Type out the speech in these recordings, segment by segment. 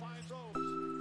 finds those.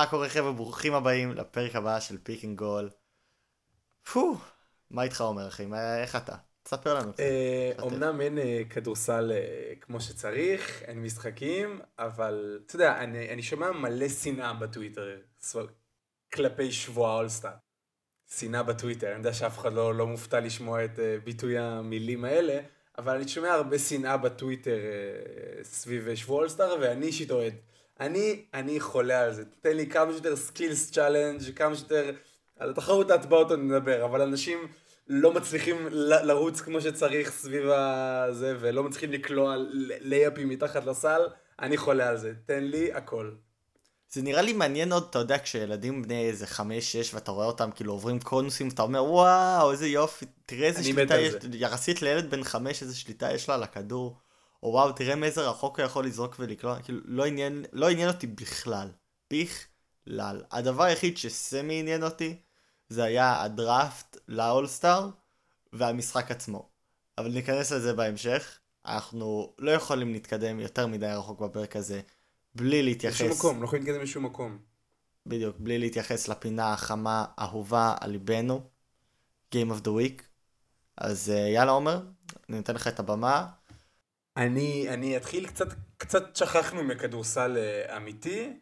מה קורה חבר'ה? ברוכים הבאים לפרק הבא של Pick and Goal. פו, מה איתך אומר אחי? מה- איך אתה? תספר לנו. אה, שתף. אומנם אין אה, כדורסל אה, כמו שצריך, אין משחקים, אבל אתה יודע, אני אני שומע מלא שנאה בטוויטר כלפי שבוע האולסטאר. שנאה בטוויטר, אני יודע שאף אחד לא לא מופתע לשמוע את אה, ביטוי המילים האלה, אבל אני שומע הרבה שנאה בטוויטר אה, סביב שבוע האולסטאר, ואני אישית אוהד. אני, אני חולה על זה. תן לי כמה שיותר skills challenge, כמה שיותר... על התחרות ההטבעות עוד נדבר, אבל אנשים לא מצליחים ל- לרוץ כמו שצריך סביב הזה, ולא מצליחים לקלוע לייפים מתחת לסל, אני חולה על זה. תן לי הכל. זה נראה לי מעניין עוד, אתה יודע, כשילדים בני איזה חמש, שש, ואתה רואה אותם כאילו עוברים קונוסים, אתה אומר וואו, איזה יופי, תראה איזה שליטה יש. יחסית לילד בן חמש, איזה שליטה יש לה על הכדור, או וואו, תראה מאיזה רחוק הוא יכול לזרוק ולקלוע, כאילו, לא עניין, לא עניין אותי בכלל, בכלל. הדבר היחיד שסמי עניין אותי, זה היה הדראפט לאולסטאר, והמשחק עצמו. אבל ניכנס לזה בהמשך, אנחנו לא יכולים להתקדם יותר מדי רחוק בפרק הזה, בלי להתייחס... בשום מקום, לא יכולים להתקדם לשום מקום. בדיוק, בלי להתייחס לפינה החמה, אהובה על ליבנו, Game of the Week. אז אה, יאללה עומר, אני נותן לך את הבמה. אני, אני אתחיל קצת, קצת שכחנו מכדורסל אה, אמיתי,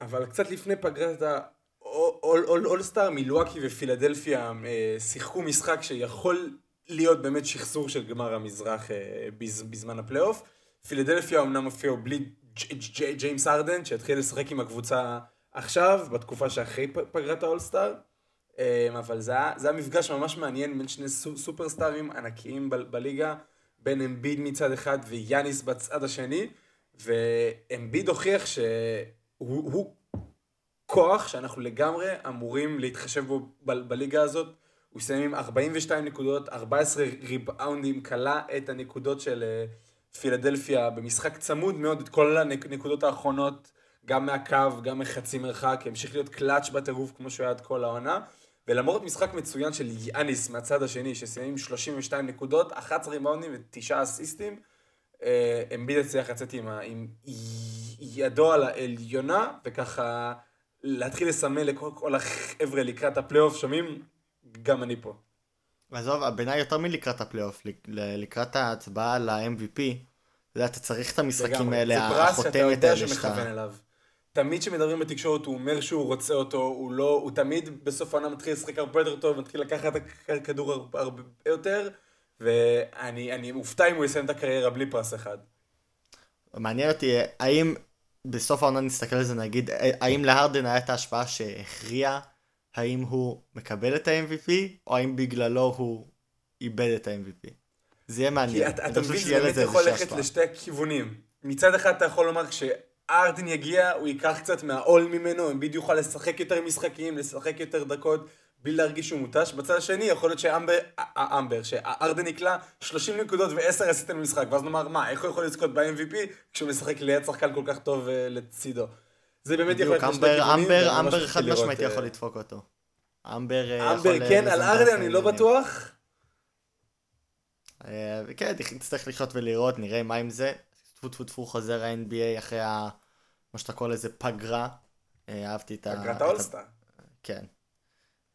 אבל קצת לפני פגרת האולסטאר, מילואקי ופילדלפיה אה, שיחקו משחק שיכול להיות באמת שחזור של גמר המזרח אה, בז, בזמן הפלייאוף. פילדלפיה אמנם הופיעו בלי ג'יימס הארדן, שהתחיל לשחק עם הקבוצה עכשיו, בתקופה שאחרי פגרת האולסטאר. אבל זה היה, זה היה מפגש ממש מעניין בין שני סו, סופרסטארים ענקיים ב, בליגה, בין אמביד מצד אחד ויאניס בצד השני, ואמביד הוכיח שהוא הוא כוח שאנחנו לגמרי אמורים להתחשב בו ב, בליגה הזאת. הוא סיים עם 42 נקודות, 14 ריבאונדים, כלה את הנקודות של אה, פילדלפיה במשחק צמוד מאוד, את כל הנקודות האחרונות, גם מהקו, גם מחצי מרחק, המשיך להיות קלאץ' בטירוף כמו שהוא היה עד כל העונה. ולמרות משחק מצוין של יאניס מהצד השני, שסיים עם 32 נקודות, 11 ריבאונדים ותשעה אסיסטים, אה, אמביד הצליח לצאת עם, ה- עם ידו על העליונה, וככה להתחיל לסמן לכל כל החבר'ה לקראת הפלייאוף, שומעים? גם אני פה. עזוב, בעיניי יותר מלקראת הפלייאוף, לקראת ההצבעה על ה-MVP, אתה יודע, אתה צריך את המשחקים לגמרי. האלה, זה פרס שאתה החותמת יודע האלה שהוא מכוון שאתה... אליו. תמיד כשמדברים בתקשורת הוא אומר שהוא רוצה אותו, הוא לא, הוא תמיד בסוף העונה מתחיל לשחק הרבה יותר טוב, מתחיל לקחת את הכדור הרבה, יותר, ואני אני מופתע אם הוא יסיים את הקריירה בלי פרס אחד. מעניין אותי, האם בסוף העונה נסתכל על זה נגיד, האם להרדן היה את ההשפעה שהכריעה, האם הוא מקבל את ה-MVP, או האם בגללו הוא איבד את ה-MVP? זה יהיה כי מעניין. אתה, אני אתה מבין, זה באמת יכול ללכת. לשתי הכיוונים. מצד אחד אתה יכול לומר כשארדן יגיע, הוא ייקח קצת מהעול ממנו, אמביד יוכל לשחק יותר משחקים, לשחק יותר דקות, בלי להרגיש שהוא מותש. בצד השני, יכול להיות שאמבר, א- א- אמבר, שארדן נקלע 30 נקודות ו-10 עשיתם במשחק, ואז נאמר, מה, איך הוא יכול לזכות ב-MVP כשהוא משחק ליד שחקן כל כך טוב uh, לצידו. זה באמת יכול לשתי אמבר, כיוונים, אמבר, אמבר חד משמעית אה, יכול לדפוק אותו. אמבר אה, יכול... אמבר אה, כן, על ארדן אני לא. בטוח. אה, וכן, נצטרך לחיות ולראות, נראה מה עם זה. טפו טפו טפו חוזר ה-NBA אחרי ה... מה שאתה קורא לזה פגרה. אה, אהבתי את ה... פגרת האולסטאר. כן.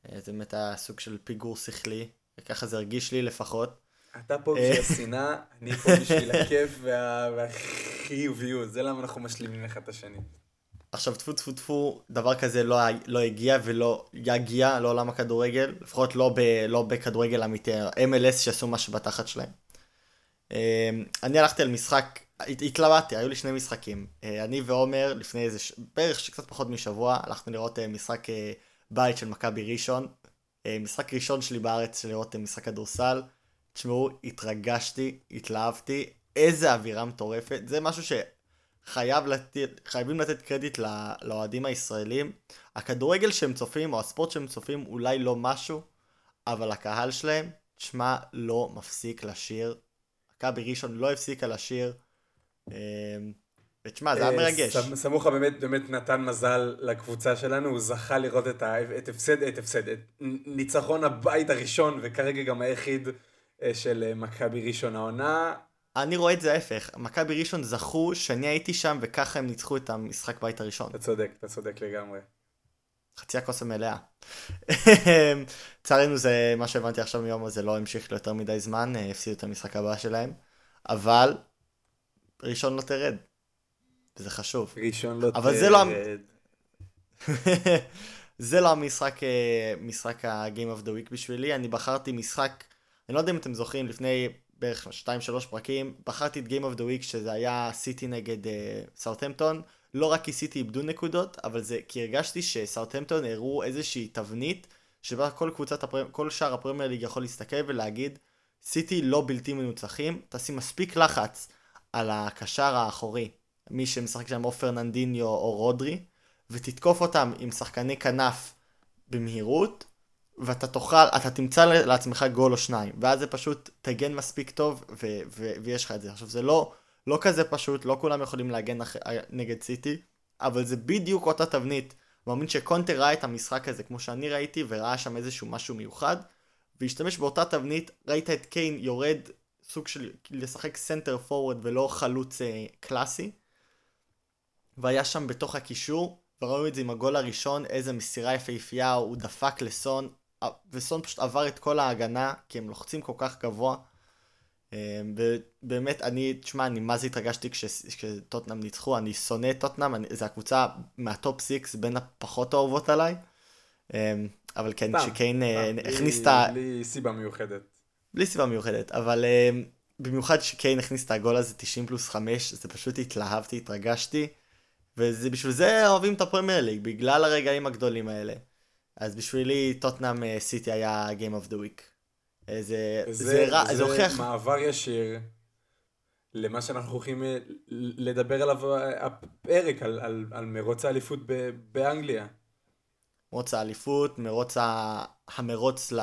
אה, זה באמת היה סוג של פיגור שכלי. ככה זה הרגיש לי לפחות. אתה פה אה. בשביל השנאה, אני פה בשביל הכיף וה- והחיוביות, זה למה אנחנו משלימים אחד את השני. עכשיו טפו טפו טפו, דבר כזה לא, לא הגיע ולא יגיע לעולם הכדורגל, לפחות לא, ב, לא בכדורגל אמיתי, MLS שעשו משהו בתחת שלהם. אה, אני הלכתי על משחק, הת- התלבטתי, היו לי שני משחקים. אה, אני ועומר לפני איזה, ש- בערך קצת פחות משבוע, הלכנו לראות אה, משחק אה, בית של מכבי ראשון. משחק ראשון שלי בארץ לראות אה, משחק כדורסל. תשמעו, התרגשתי, התלהבתי, איזה אווירה מטורפת. זה משהו שחייב חייבים לתת קרדיט לאוהדים הישראלים. הכדורגל שהם צופים, או הספורט שהם צופים, אולי לא משהו, אבל הקהל שלהם, תשמע, לא מפסיק לשיר. מכבי ראשון לא הפסיקה לשיר. אה, ותשמע, זה היה אה, מרגש. סמוכה באמת באמת נתן מזל לקבוצה שלנו, הוא זכה לראות את ה- את הפסד, את הפסד, את ניצחון הבית הראשון וכרגע גם היחיד אה, של אה, מכבי ראשון העונה. אני רואה את זה ההפך. מכבי ראשון זכו שאני הייתי שם, וככה הם ניצחו את המשחק בית הראשון. אתה צודק, אתה צודק לגמרי. חצי הכוס המלאה. לצערנו זה מה שהבנתי עכשיו מיום הזה לא המשיך ליותר מדי זמן, אה, הפסידו את המשחק הבא שלהם, אבל ראשון לא תרד. וזה חשוב. ראשון לא אבל זה לא תרד. זה לא המשחק, אה, משחק ה-game of the week בשבילי, אני בחרתי משחק, אני לא יודע אם אתם זוכרים, לפני בערך 2-3 פרקים, בחרתי את game of the week שזה היה סיטי נגד סאוטהמפטון, לא רק כי סיטי איבדו נקודות, אבל זה כי הרגשתי שסאוטהמפטון הראו איזושהי תבנית, שבה כל קבוצת, הפרמ... כל שאר הפרמייר ליג יכול להסתכל ולהגיד, סיטי לא בלתי מנוצחים, תשים מספיק לחץ על הקשר האחורי, מי שמשחק שם או פרננדיניו או רודרי, ותתקוף אותם עם שחקני כנף במהירות, ואתה תוכל, אתה תמצא לעצמך גול או שניים, ואז זה פשוט תגן מספיק טוב, ו- ו- ויש לך את זה. עכשיו זה לא, לא כזה פשוט, לא כולם יכולים להגן אח- נגד סיטי, אבל זה בדיוק אותה תבנית. מאמין שקונטה ראה את המשחק הזה כמו שאני ראיתי, וראה שם איזשהו משהו מיוחד, והשתמש באותה תבנית, ראית את קיין יורד סוג של לשחק center forward ולא חלוץ אה, קלאסי, והיה שם בתוך הקישור, וראו את זה עם הגול הראשון, איזה מסירה יפהפייה, הוא דפק לסון, אה, וסון פשוט עבר את כל ההגנה, כי הם לוחצים כל כך גבוה. אה, ובאמת, אני, תשמע, אני מה זה התרגשתי כש- כשטוטנאם ניצחו, אני שונא את טוטנאם, זו הקבוצה מה-top six בין הפחות אהובות עליי. אה, אבל כן, שקיין אה, הכניס את ה... בלי סיבה מיוחדת. בלי סיבה מיוחדת, אבל uh, במיוחד שקיין הכניס את הגול הזה 90 פלוס 5, זה פשוט התלהבתי, התרגשתי, וזה בשביל זה אוהבים את הפרמייר ליג, בגלל הרגעים הגדולים האלה. אז בשבילי טוטנאם אה, סיטי היה Game of the Week. אה, זה, זה, רע, זה הוכיח, מעבר ישיר למה שאנחנו הולכים אה, לדבר עליו אה, הפרק, על, על, על מרוץ האליפות ב- באנגליה. מרוץ האליפות, מרוץ ה... המרוץ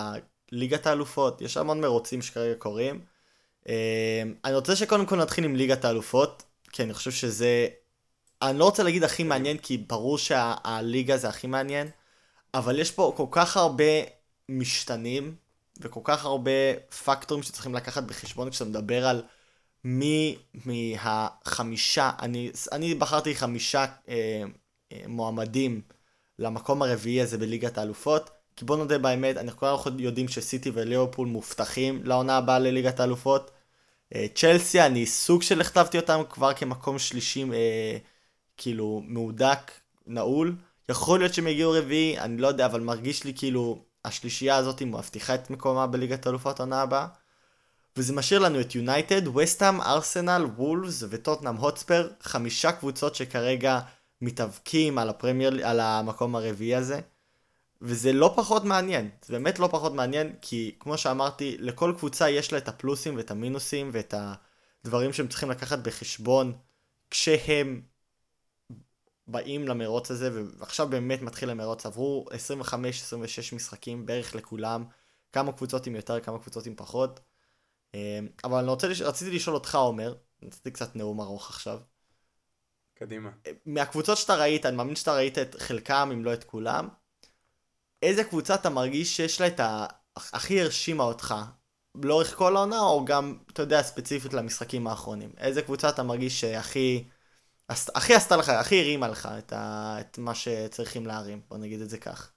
לליגת האלופות, יש המון מרוצים שכרגע קורים. אה, אני רוצה שקודם כל נתחיל עם ליגת האלופות, כי אני חושב שזה, אני לא רוצה להגיד הכי מעניין, כי ברור שהליגה זה הכי מעניין, אבל יש פה כל כך הרבה משתנים, וכל כך הרבה פקטורים שצריכים לקחת בחשבון כשאתה מדבר על מי מהחמישה, אני, אני בחרתי חמישה אה, אה, מועמדים למקום הרביעי הזה בליגת האלופות, כי בוא נודה באמת, אנחנו כולנו יודעים שסיטי וליברפול מובטחים לעונה הבאה לליגת האלופות. אה, צ'לסי, אני סוג של הכתבתי אותם כבר כמקום שלישי, אה, כאילו, מהודק, נעול. יכול להיות שהם יגיעו רביעי, אני לא יודע, אבל מרגיש לי כאילו השלישייה הזאת מבטיחה את מקומה בליגת האלופות עונה הבאה. וזה משאיר לנו את יונייטד, וסטאם, ארסנל, וולפס וטוטנאם הוטספר, חמישה קבוצות שכרגע מתאבקים על הפרמייר, על המקום הרביעי הזה. וזה לא פחות מעניין, זה באמת לא פחות מעניין, כי כמו שאמרתי, לכל קבוצה יש לה את הפלוסים ואת המינוסים ואת הדברים שהם צריכים לקחת בחשבון כשהם באים למרוץ הזה, ועכשיו באמת מתחיל המרוץ, עברו 25-26 משחקים בערך לכולם, כמה קבוצות עם יותר, כמה קבוצות עם פחות. אבל אני רוצה, רציתי לשאול אותך, עומר, נתתי קצת נאום ארוך עכשיו. קדימה. מהקבוצות שאתה ראית, אני מאמין שאתה ראית את חלקם, אם לא את כולם, איזה קבוצה אתה מרגיש שיש לה את ה... הכי הרשימה אותך, לאורך כל העונה, או גם, אתה יודע, ספציפית למשחקים האחרונים? איזה קבוצה אתה מרגיש שהכי... הכי עשתה לך, הכי הרימה לך את, ה... את מה שצריכים להרים, בוא נגיד את זה כך.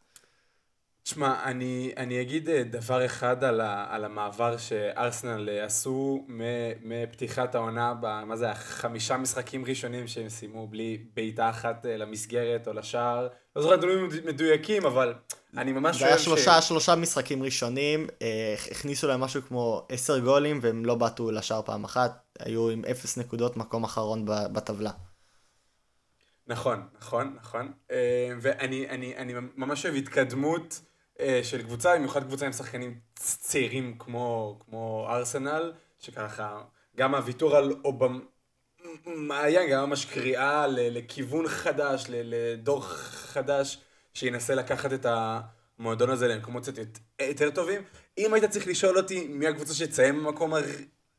תשמע, אני, אני אגיד אה, דבר אחד על, ה, על המעבר שארסנל אה, עשו מ- מפתיחת העונה, ב, מה זה, החמישה משחקים ראשונים שהם סיימו בלי בעיטה אחת אה, למסגרת או לשער. לא זוכר נתונים מדויקים, אבל אני ממש זה היה ש- שלושה, משחקים ראשונים, אה, הכניסו להם משהו כמו עשר גולים והם לא בעטו לשער פעם אחת, היו עם אפס נקודות מקום אחרון בטבלה. נכון, נכון, נכון. אה, ואני אני, אני ממש אוהב התקדמות אה, של קבוצה, במיוחד קבוצה עם שחקנים צעירים כמו, כמו ארסנל, שככה, גם הוויתור על אובמאיין, גם ממש קריאה לכיוון חדש, לדור חדש, שינסה לקחת את המועדון הזה למקומות קצת יותר טובים. אם היית צריך לשאול אותי מי הקבוצה שתסיים במקום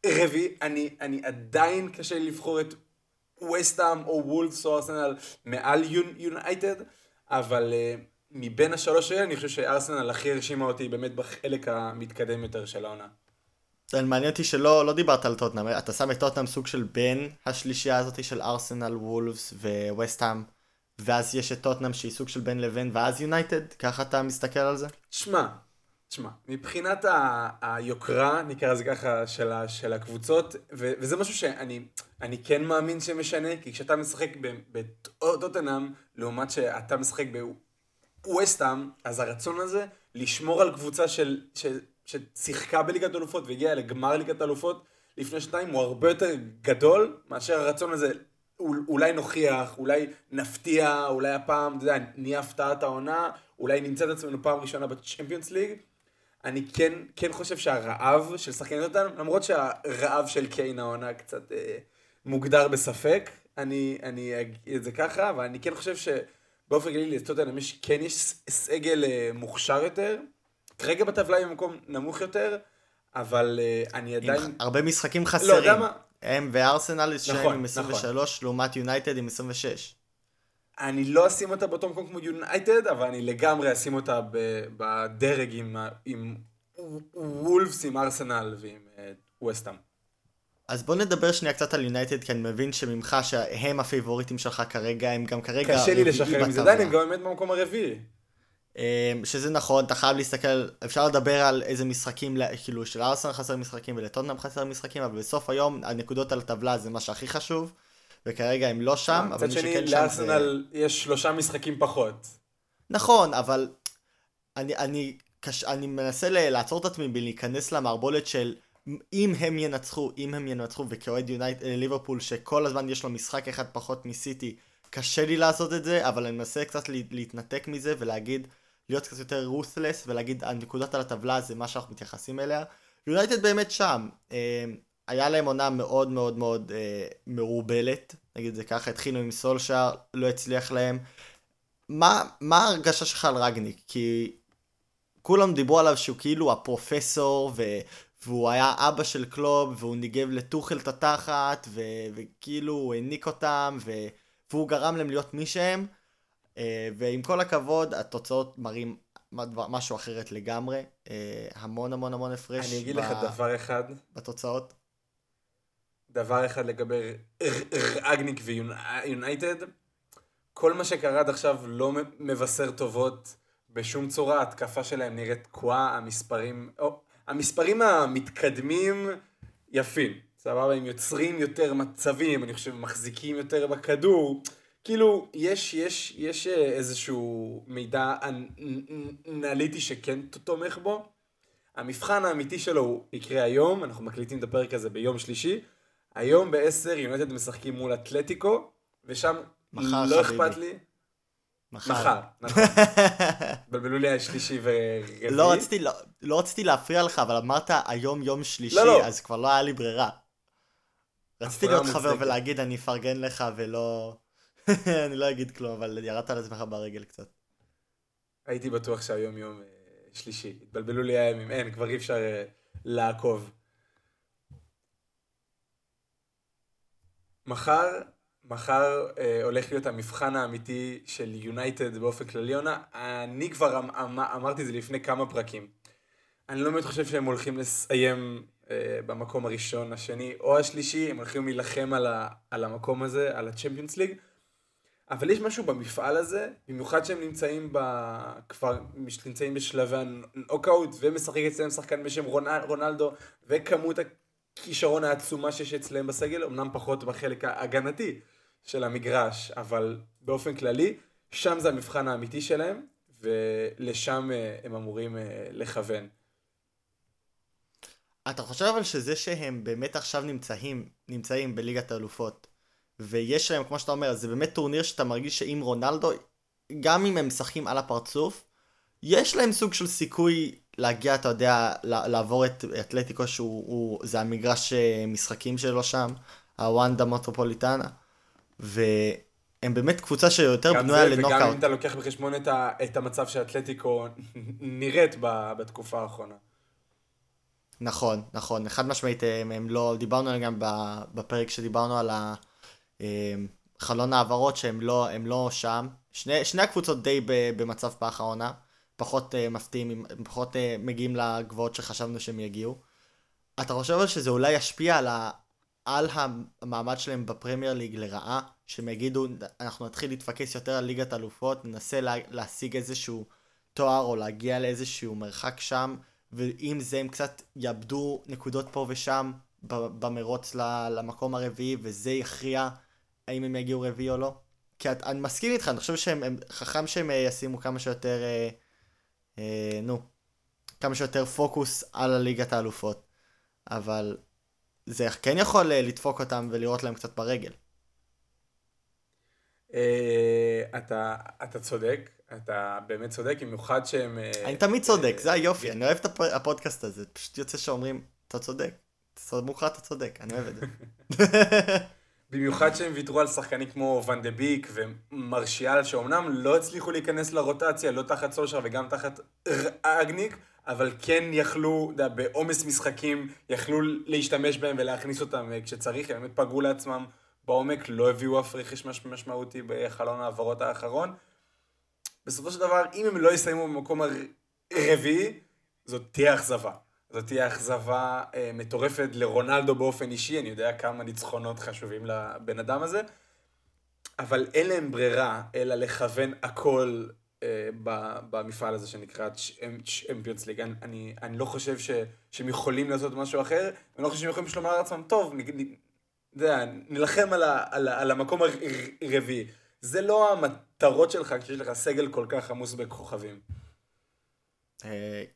הרביעי, אני, אני עדיין קשה לי לבחור את וסטאם או וולפס או ארסנל מעל יונייטד, אבל uh, מבין השלוש האלה אני חושב שארסנל הכי הרשימה אותי באמת בחלק המתקדם יותר של העונה. מעניין אותי שלא לא דיברת על טוטנאם, אתה שם את טוטנאם סוג של בין השלישייה הזאת של ארסנל, וולפס וווסטהאם, ואז יש את טוטנאם שהיא סוג של בין לבין, ואז יונייטד, ככה אתה מסתכל על זה? שמע, שמע, מבחינת ה- היוקרה, נקרא לזה ככה, של, ה- של הקבוצות, ו- וזה משהו שאני אני כן מאמין שמשנה, כי כשאתה משחק בטוטנאם, לעומת שאתה משחק בווסטהאם, אז הרצון הזה לשמור על קבוצה של, של, ששיחקה בליגת אלופות והגיעה לגמר ליגת אלופות לפני שנתיים, הוא הרבה יותר גדול מאשר הרצון הזה אול- אולי נוכיח, אולי נפתיע, אולי הפעם, אתה יודע, נהיה הפתעת העונה, אולי נמצא את עצמנו פעם ראשונה בצ'מפיונס ליג. אני כן, כן חושב שהרעב של שחקנים אותנו, למרות שהרעב של קיין העונה קצת אה, מוגדר בספק, אני, אני אגיד את זה ככה, אבל אני כן חושב שבאופן כללי לטוטנאם יש, כן יש סגל אה, מוכשר יותר, כרגע בטבלה היא במקום נמוך יותר, אבל אה, אני עם עדיין... הרבה משחקים לא, חסרים. יודע מה? הם וארסנל שניהם נכון, עם 23, לעומת יונייטד עם 26. אני לא אשים אותה באותו מקום כמו יונייטד, אבל אני לגמרי אשים אותה ב- בדרג עם, עם וולפס, עם ארסנל ועם אה, ווסטאם. אז בוא נדבר שנייה קצת על יונייטד, כי אני מבין שממך שהם הפייבוריטים שלך כרגע, הם גם כרגע קשה לי לשחרר מזה. עדיין הם גם באמת במקום הרביעי. אמ, שזה נכון, אתה חייב להסתכל, אפשר לדבר על איזה משחקים, כאילו של ארסנל חסר משחקים ולטוטנאם חסר משחקים, אבל בסוף היום הנקודות על הטבלה זה מה שהכי חשוב, וכרגע הם לא שם, אבל מצד מי שני, שכן שם זה... לארסנל יש שלושה משחקים פחות. נכון, אבל אני, אני, קש... אני מנסה לעצור את עצמי בלהיכנס למערבולת של אם הם ינצחו, אם הם ינצחו, וכאוהד יונייט, אה, ליברפול שכל הזמן יש לו משחק אחד פחות מסיטי, קשה לי לעשות את זה, אבל אני מנסה קצת לה- להתנתק מזה ולהגיד, להיות קצת יותר רות'לס ולהגיד הנקודות על הטבלה זה מה שאנחנו מתייחסים אליה. יונייטד באמת שם, אה, היה להם עונה מאוד מאוד מאוד אה, מעורבלת, נגיד זה ככה, התחילו עם סולשאר, לא הצליח להם. מה, מה ההרגשה שלך על רגניק? כי כולם דיברו עליו שהוא כאילו הפרופסור. והוא היה אבא של קלוב, והוא ניגב לטוחל את התחת, ו... וכאילו הוא העניק אותם, ו... והוא גרם להם להיות מי שהם. אה, ועם כל הכבוד, התוצאות מראים משהו אחרת לגמרי. אה, המון המון המון הפרש אני אגיד ב- לך דבר אחד, בתוצאות. דבר אחד לגבי אגניק ויונייטד, כל מה שקרה עד עכשיו לא מבשר טובות בשום צורה, ההתקפה שלהם נראית תקועה, המספרים, או, המספרים המתקדמים יפים, סבבה, הם יוצרים יותר מצבים, אני חושב, מחזיקים יותר בכדור, כאילו, יש, יש, יש אה, איזשהו מידע אנ- אנליטי שכן תומך בו. המבחן האמיתי שלו הוא יקרה היום, אנחנו מקליטים את הפרק הזה ביום שלישי. היום ב-10 יונייטד משחקים מול אתלטיקו, ושם מחר, לא חביבי. אכפת לי. מחר. נכון. בלבלו לי השלישי ורביעי. לא רציתי, לא, לא רציתי להפריע לך, אבל אמרת היום יום שלישי, לא, לא. אז כבר לא היה לי ברירה. רציתי להיות חבר מוצדקת. ולהגיד אני אפרגן לך ולא... אני לא אגיד כלום, אבל ירדת על עצמך ברגל קצת. הייתי בטוח שהיום יום אה, שלישי. התבלבלו לי הימים, אין, כבר אי אפשר אה, לעקוב. מחר, מחר אה, הולך להיות המבחן האמיתי של יונייטד באופן כללי עונה. אני כבר אמ, אמ, אמרתי את זה לפני כמה פרקים. אני לא באמת חושב שהם הולכים לסיים אה, במקום הראשון, השני או השלישי, הם הולכים להילחם על, על המקום הזה, על הצ'מפיונס ליג. אבל יש משהו במפעל הזה, במיוחד שהם נמצאים ב... כבר נמצאים בשלבי הנוקאוט, ומשחק אצלם שחקן בשם רונל, רונלדו, וכמות הכישרון העצומה שיש אצלם בסגל, אמנם פחות בחלק ההגנתי של המגרש, אבל באופן כללי, שם זה המבחן האמיתי שלהם, ולשם אה, הם אמורים אה, לכוון. אתה חושב אבל שזה שהם באמת עכשיו נמצאים, נמצאים בליגת האלופות, ויש להם, כמו שאתה אומר, זה באמת טורניר שאתה מרגיש שעם רונלדו, גם אם הם משחקים על הפרצוף, יש להם סוג של סיכוי להגיע, אתה יודע, לעבור את אתלטיקו שהוא, הוא, זה המגרש אה, משחקים שלו שם, הוואנדה מוטרופוליטנה, והם באמת קבוצה שיותר בנויה לנוקאוט. וגם אם אתה לוקח בחשבון את, ה, את המצב שאתלטיקו נראית ב, בתקופה האחרונה. נכון, נכון, חד משמעית הם, הם לא, דיברנו עליהם גם בפרק שדיברנו על החלון העברות שהם לא, לא שם. שני, שני הקבוצות די במצב פח העונה, פחות uh, מפתיעים, פחות uh, מגיעים לגבוהות שחשבנו שהם יגיעו. אתה חושב שזה אולי ישפיע על, ה, על המעמד שלהם בפרמייר ליג לרעה, שהם יגידו, אנחנו נתחיל להתפקס יותר על ליגת אלופות, ננסה לה, להשיג איזשהו תואר או להגיע לאיזשהו מרחק שם, ועם זה הם קצת יאבדו נקודות פה ושם במרוץ למקום הרביעי, וזה יכריע האם הם יגיעו רביעי או לא. כי את, אני מסכים איתך, אני חושב שהם, הם, חכם שהם אה, ישימו כמה שיותר, אה, אה, נו, כמה שיותר פוקוס על הליגת האלופות. אבל זה כן יכול אה, לדפוק אותם ולראות להם קצת ברגל. אה, אתה, אתה צודק, אתה באמת צודק, במיוחד שהם... אה, אני תמיד צודק, זה היופי, אני אוהב את הפודקאסט הזה, פשוט יוצא שאומרים, אתה צודק, מוכרח אתה צודק, אני אוהב את זה. במיוחד שהם ויתרו על שחקנים כמו ואן דה ביק ומרשיאל, שאומנם לא הצליחו להיכנס לרוטציה, לא תחת סושר וגם תחת אגניק, אבל כן יכלו, אתה יודע, בעומס משחקים, יכלו להשתמש בהם ולהכניס אותם אה, כשצריך, הם באמת פגעו לעצמם בעומק, לא הביאו אף רכש משמעותי בחלון ההעברות האחרון. בסופו של דבר, אם הם לא יסיימו במקום הרביעי, זאת תהיה אכזבה. זאת תהיה אכזבה אה, מטורפת לרונלדו באופן אישי, אני יודע כמה ניצחונות חשובים לבן אדם הזה, אבל אין להם ברירה אלא לכוון הכל במפעל הזה שנקרא צ'מפיונס ליג. אני, אני לא חושב ש, שהם יכולים לעשות משהו אחר, אני לא חושב שהם יכולים לומר לעצמם, טוב, יודע, נילחם על, ה, על, ה, על המקום הרביעי. זה לא המטרות שלך כשיש לך סגל כל כך עמוס בכוכבים. Uh,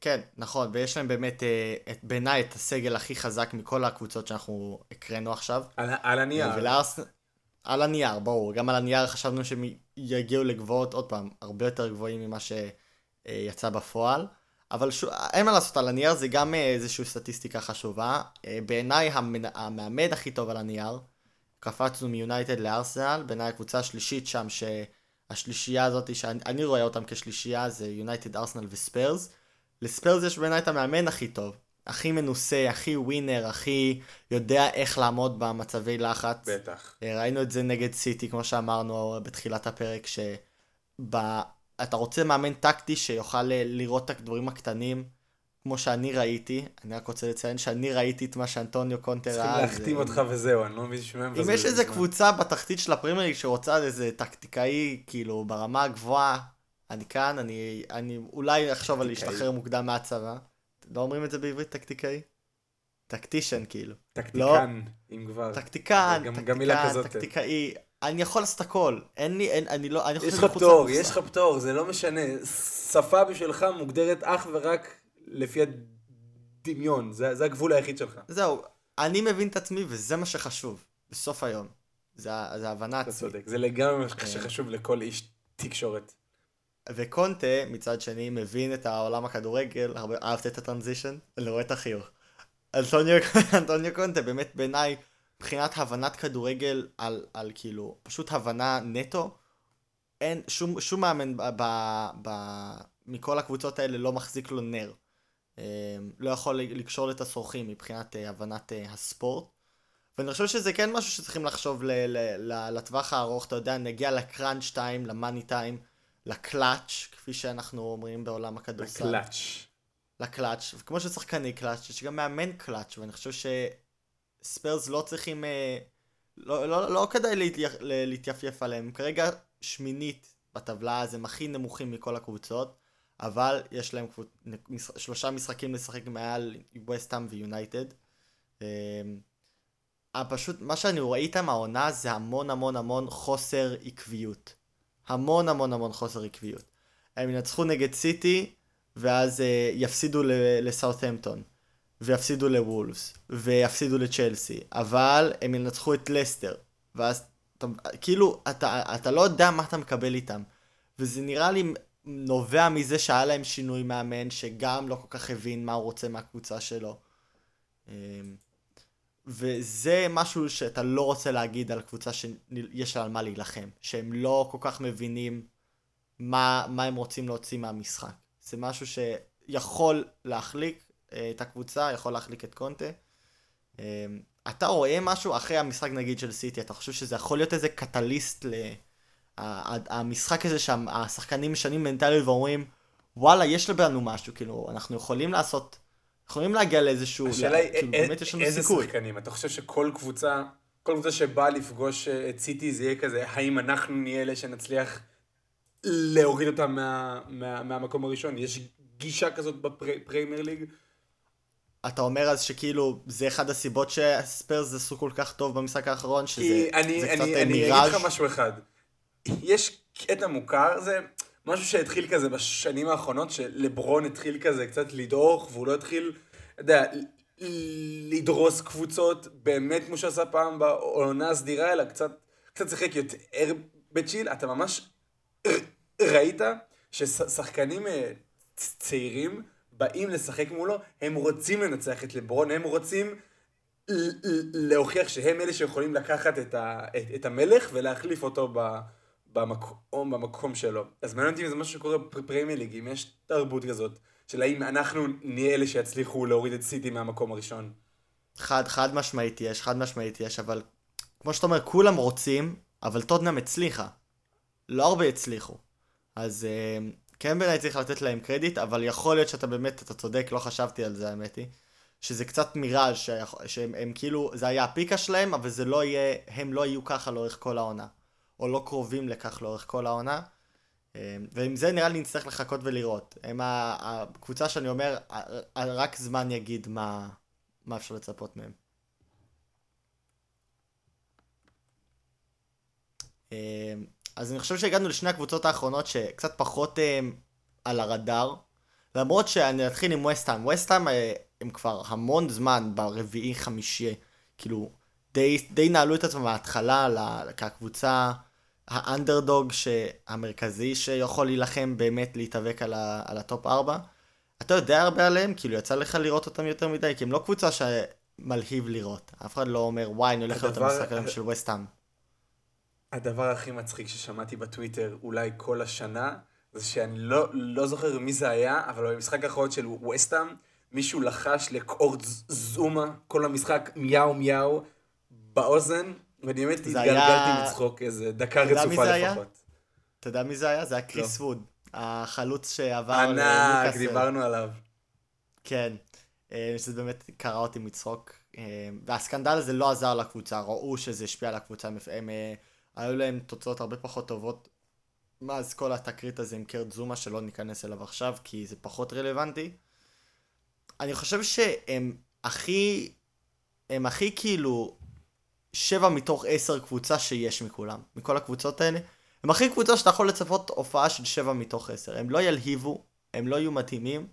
כן, נכון, ויש להם באמת, uh, בעיניי, את הסגל הכי חזק מכל הקבוצות שאנחנו הקראנו עכשיו. על, על הנייר. ולארס... על הנייר, ברור. גם על הנייר חשבנו שהם יגיעו לגבוהות, עוד פעם, הרבה יותר גבוהים ממה שיצא בפועל. אבל ש... אין מה לעשות, על הנייר זה גם איזושהי סטטיסטיקה חשובה. בעיניי המאמן הכי טוב על הנייר, קפצנו מיונייטד לארסנל, בעיניי הקבוצה השלישית שם, שהשלישייה הזאת, שאני רואה אותם כשלישייה, זה יונייטד, ארסנל וספיירס. לספיירס יש בעיניי את המאמן הכי טוב. הכי מנוסה, הכי ווינר, הכי יודע איך לעמוד במצבי לחץ. בטח. ראינו את זה נגד סיטי, כמו שאמרנו בתחילת הפרק, שב... אתה רוצה מאמן טקטי שיוכל לראות את הדברים הקטנים, כמו שאני ראיתי, אני רק רוצה לציין שאני ראיתי את מה שאנטוניו קונטה ראה. צריכים להחתים אותך וזהו, אני לא מבין שמהם... אם יש איזה קבוצה בתחתית של הפרימייריג שרוצה איזה טקטיקאי, כאילו, ברמה הגבוהה, אני כאן, אני, אני אולי אחשוב על להשתחרר מוקדם מהצבא. לא אומרים את זה בעברית טקטיקאי? tactician כאילו. טקטיקן, לא, אם כבר. טקטיקן, גם, טקטיקן, גם טקטיקאי. אני יכול לעשות הכל. אין לי, אין, אני לא, אני יש לך פטור, יש לך פטור, זה לא משנה. שפה בשבילך מוגדרת אך ורק לפי הדמיון, זה, זה הגבול היחיד שלך. זהו, אני מבין את עצמי וזה מה שחשוב, בסוף היום. זה, זה הבנה עצמית. אתה צודק, זה לגמרי מה שחשוב לכל איש תקשורת. וקונטה, מצד שני, מבין את העולם הכדורגל, הרבה, אהבת את הטרנזישן? אני רואה את החיוך. אנטוניו, אנטוניו קונטה, באמת בעיניי, מבחינת הבנת כדורגל על, על כאילו, פשוט הבנה נטו, אין, שום, שום מאמן ב, ב, ב, מכל הקבוצות האלה לא מחזיק לו נר. אמ, לא יכול לקשור את הסורכים מבחינת אה, הבנת אה, הספורט. ואני חושב שזה כן משהו שצריכים לחשוב ל- ל- ל- לטווח הארוך, אתה יודע, נגיע לקראנץ' טיים, למאני טיים, לקלאץ', כפי שאנחנו אומרים בעולם הכדורסל. לקלאץ'. לקלאץ', וכמו ששחקני קלאץ', יש גם מאמן קלאץ', ואני חושב שספיירס לא צריכים, אה, לא, לא, לא כדאי להתייפייף עליהם, כרגע שמינית בטבלה, אז הם הכי נמוכים מכל הקבוצות, אבל יש להם קבוצ... שלושה משחקים לשחק מעל וסטאם ויונייטד. אמ, פשוט, מה שאני רואה איתם העונה זה המון המון המון חוסר עקביות. המון המון המון חוסר עקביות. הם ינצחו נגד סיטי, ואז uh, יפסידו לסאות'המפטון, ויפסידו לוולפס, ויפסידו לצ'לסי, אבל הם ינצחו את לסטר, ואז אתה, כאילו, אתה, אתה לא יודע מה אתה מקבל איתם. וזה נראה לי נובע מזה שהיה להם שינוי מאמן, שגם לא כל כך הבין מה הוא רוצה מהקבוצה שלו. וזה משהו שאתה לא רוצה להגיד על קבוצה שיש לה על מה להילחם, שהם לא כל כך מבינים מה, מה הם רוצים להוציא מהמשחק. זה משהו שיכול להחליק אה, את הקבוצה, יכול להחליק את קונטה. אמ, אתה רואה משהו אחרי המשחק נגיד של סיטי, אתה חושב שזה יכול להיות איזה קטליסט ל... המשחק הזה שהשחקנים משנים מנטליות ואומרים, וואלה, יש לנו משהו, כאילו, אנחנו יכולים לעשות, יכולים להגיע לאיזשהו, השאלה היא, כאילו, איזה. שחקנים? אתה חושב שכל קבוצה, כל קבוצה שבאה לפגוש אה, את סיטי זה יהיה כזה, האם אנחנו נהיה אלה שנצליח להוריד אותם מה, מה, מהמקום הראשון? יש גישה כזאת בפריימר ליג? אתה אומר אז שכאילו זה אחד הסיבות שספיירס עשו כל כך טוב במשחק האחרון, שזה אני, זה אני, קצת אני, אני מיראז'? אגיד לך משהו אחד. יש קטע מוכר, זה משהו שהתחיל כזה בשנים האחרונות, שלברון התחיל כזה קצת לדעוך, והוא לא התחיל, אתה יודע, לדרוס קבוצות, באמת כמו שעשה פעם בעונה הסדירה, אלא קצת, קצת שיחק יותר בצ'יל, אתה ממש ראית ששחקנים אה, צעירים באים לשחק מולו, הם רוצים לנצח את לברון, הם רוצים להוכיח שהם אלה שיכולים לקחת את, ה, את, את המלך ולהחליף אותו ב, במקום, במקום שלו. אז מעניין אותי אם זה משהו שקורה בפרמי ליג, אם יש תרבות כזאת, של האם אנחנו נהיה אלה שיצליחו להוריד את סיטי מהמקום הראשון. חד, חד משמעית יש, חד משמעית יש, אבל כמו שאתה אומר, כולם רוצים, אבל טוטנאם הצליחה. לא הרבה הצליחו. אז אה, כן בעיניי צריך לתת להם קרדיט, אבל יכול להיות שאתה באמת, אתה צודק, לא חשבתי על זה האמת היא. שזה קצת מיראז' שהם הם, כאילו, זה היה הפיקה שלהם, אבל זה לא יהיה, הם לא יהיו ככה לאורך כל העונה. או לא קרובים לכך לאורך כל העונה. אה, ועם זה נראה לי נצטרך לחכות ולראות. הם הקבוצה שאני אומר, רק זמן יגיד מה, מה אפשר לצפות מהם. אה, אז אני חושב שהגענו לשני הקבוצות האחרונות שקצת פחות הם, על הרדאר. למרות שאני אתחיל עם וסטהאם. וסטהאם הם כבר המון זמן ברביעי חמישי, כאילו די, די נעלו את עצמם מההתחלה כקבוצה האנדרדוג המרכזי שיכול להילחם באמת להתאבק על, ה, על הטופ 4. אתה יודע הרבה עליהם? כאילו יצא לך לראות אותם יותר מדי? כי הם לא קבוצה שמלהיב לראות. אף אחד לא אומר וואי אני הולך לראות את המשחק היום של וסטהאם. הדבר הכי מצחיק ששמעתי בטוויטר אולי כל השנה, זה שאני לא, לא זוכר מי זה היה, אבל במשחק האחרון של וסטאם, מישהו לחש לקורד זומה כל המשחק מיהו מיהו באוזן, ואני באמת התגלגלתי. מצחוק איזה דקה רצופה לפחות. אתה יודע מי זה היה? זה היה קריס לא. ווד, החלוץ שעבר ענק, דיברנו עליו. כן, אה, שזה באמת קרע אותי מצחוק. אה, והסקנדל הזה לא עזר לקבוצה, ראו שזה השפיע על הקבוצה, הם אה, היו להם תוצאות הרבה פחות טובות מאז כל התקרית הזה עם קרט זומה שלא ניכנס אליו עכשיו כי זה פחות רלוונטי. אני חושב שהם הכי, הם הכי כאילו שבע מתוך עשר קבוצה שיש מכולם, מכל הקבוצות האלה. הם הכי קבוצה שאתה יכול לצפות הופעה של שבע מתוך עשר. הם לא ילהיבו, הם לא יהיו מתאימים,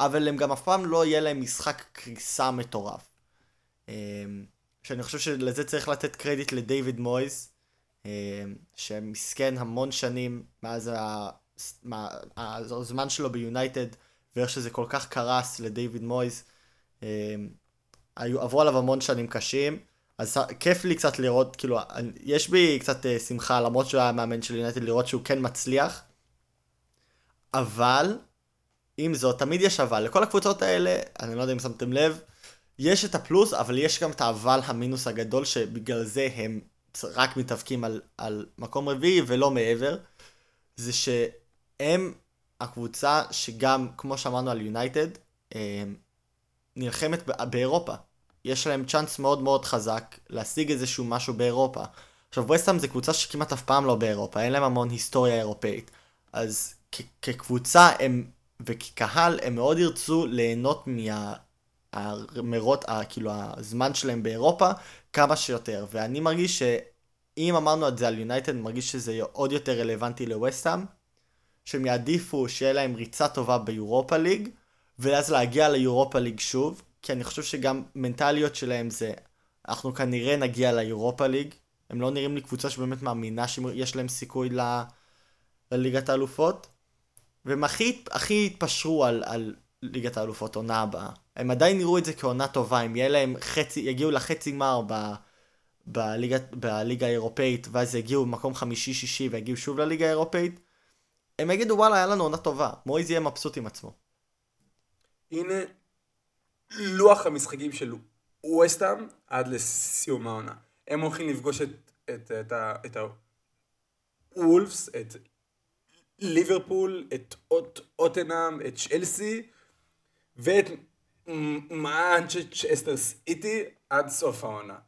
אבל הם גם אף פעם לא יהיה להם משחק קריסה מטורף. אמ, שאני חושב שלזה צריך לתת קרדיט לדייוויד מויז, אמ, שמסכן המון שנים מאז הזמן שלו ביונייטד, ואיך שזה כל כך קרס לדייוויד מויז. אמ, עברו עליו המון שנים קשים, אז כיף לי קצת לראות, כאילו, יש בי קצת אה, שמחה, למרות שהוא היה מאמן של יונייטד, לראות שהוא כן מצליח, אבל, עם זאת, תמיד יש אבל. לכל הקבוצות האלה, אני לא יודע אם שמתם לב, יש את הפלוס, אבל יש גם את האבל המינוס הגדול, שבגלל זה הם רק מתאבקים על, על מקום רביעי ולא מעבר, זה שהם הקבוצה שגם, כמו שאמרנו על יונייטד, נלחמת באירופה. יש להם צ'אנס מאוד מאוד חזק להשיג איזשהו משהו באירופה. עכשיו וסטהאם זה קבוצה שכמעט אף פעם לא באירופה, אין להם המון היסטוריה אירופאית. אז כ- כקבוצה הם, וכקהל הם מאוד ירצו ליהנות מהמרות, כאילו הזמן שלהם באירופה כמה שיותר. ואני מרגיש שאם אמרנו את זה על יונייטד, מרגיש שזה עוד יותר רלוונטי לווסטהאם. שהם יעדיפו שיהיה להם ריצה טובה ביורופה ליג, ואז להגיע ליורופה ליג שוב, כי אני חושב שגם מנטליות שלהם זה, אנחנו כנראה נגיע ליורופה ליג, הם לא נראים לי קבוצה שבאמת מאמינה שיש להם סיכוי ל... לליגת האלופות, והם הכי, הכי התפשרו על, על ליגת האלופות עונה הבאה. הם עדיין יראו את זה כעונה טובה, אם יהיה להם חצי, יגיעו לחצי גמר ב... בליגה, בליגה האירופאית, ואז יגיעו במקום חמישי-שישי ויגיעו שוב לליגה האירופאית, הם יגידו וואלה היה לנו עונה טובה, מויז יהיה מבסוט עם עצמו. הנה לוח המשחקים של ווסטהאם עד לסיום העונה. הם הולכים לפגוש את, את, את, את, הוולפס, את ליברפול, את טוט, טוטנהאם, את צ'לסי ואת מאנצ'סטר סיטי עד סוף העונה.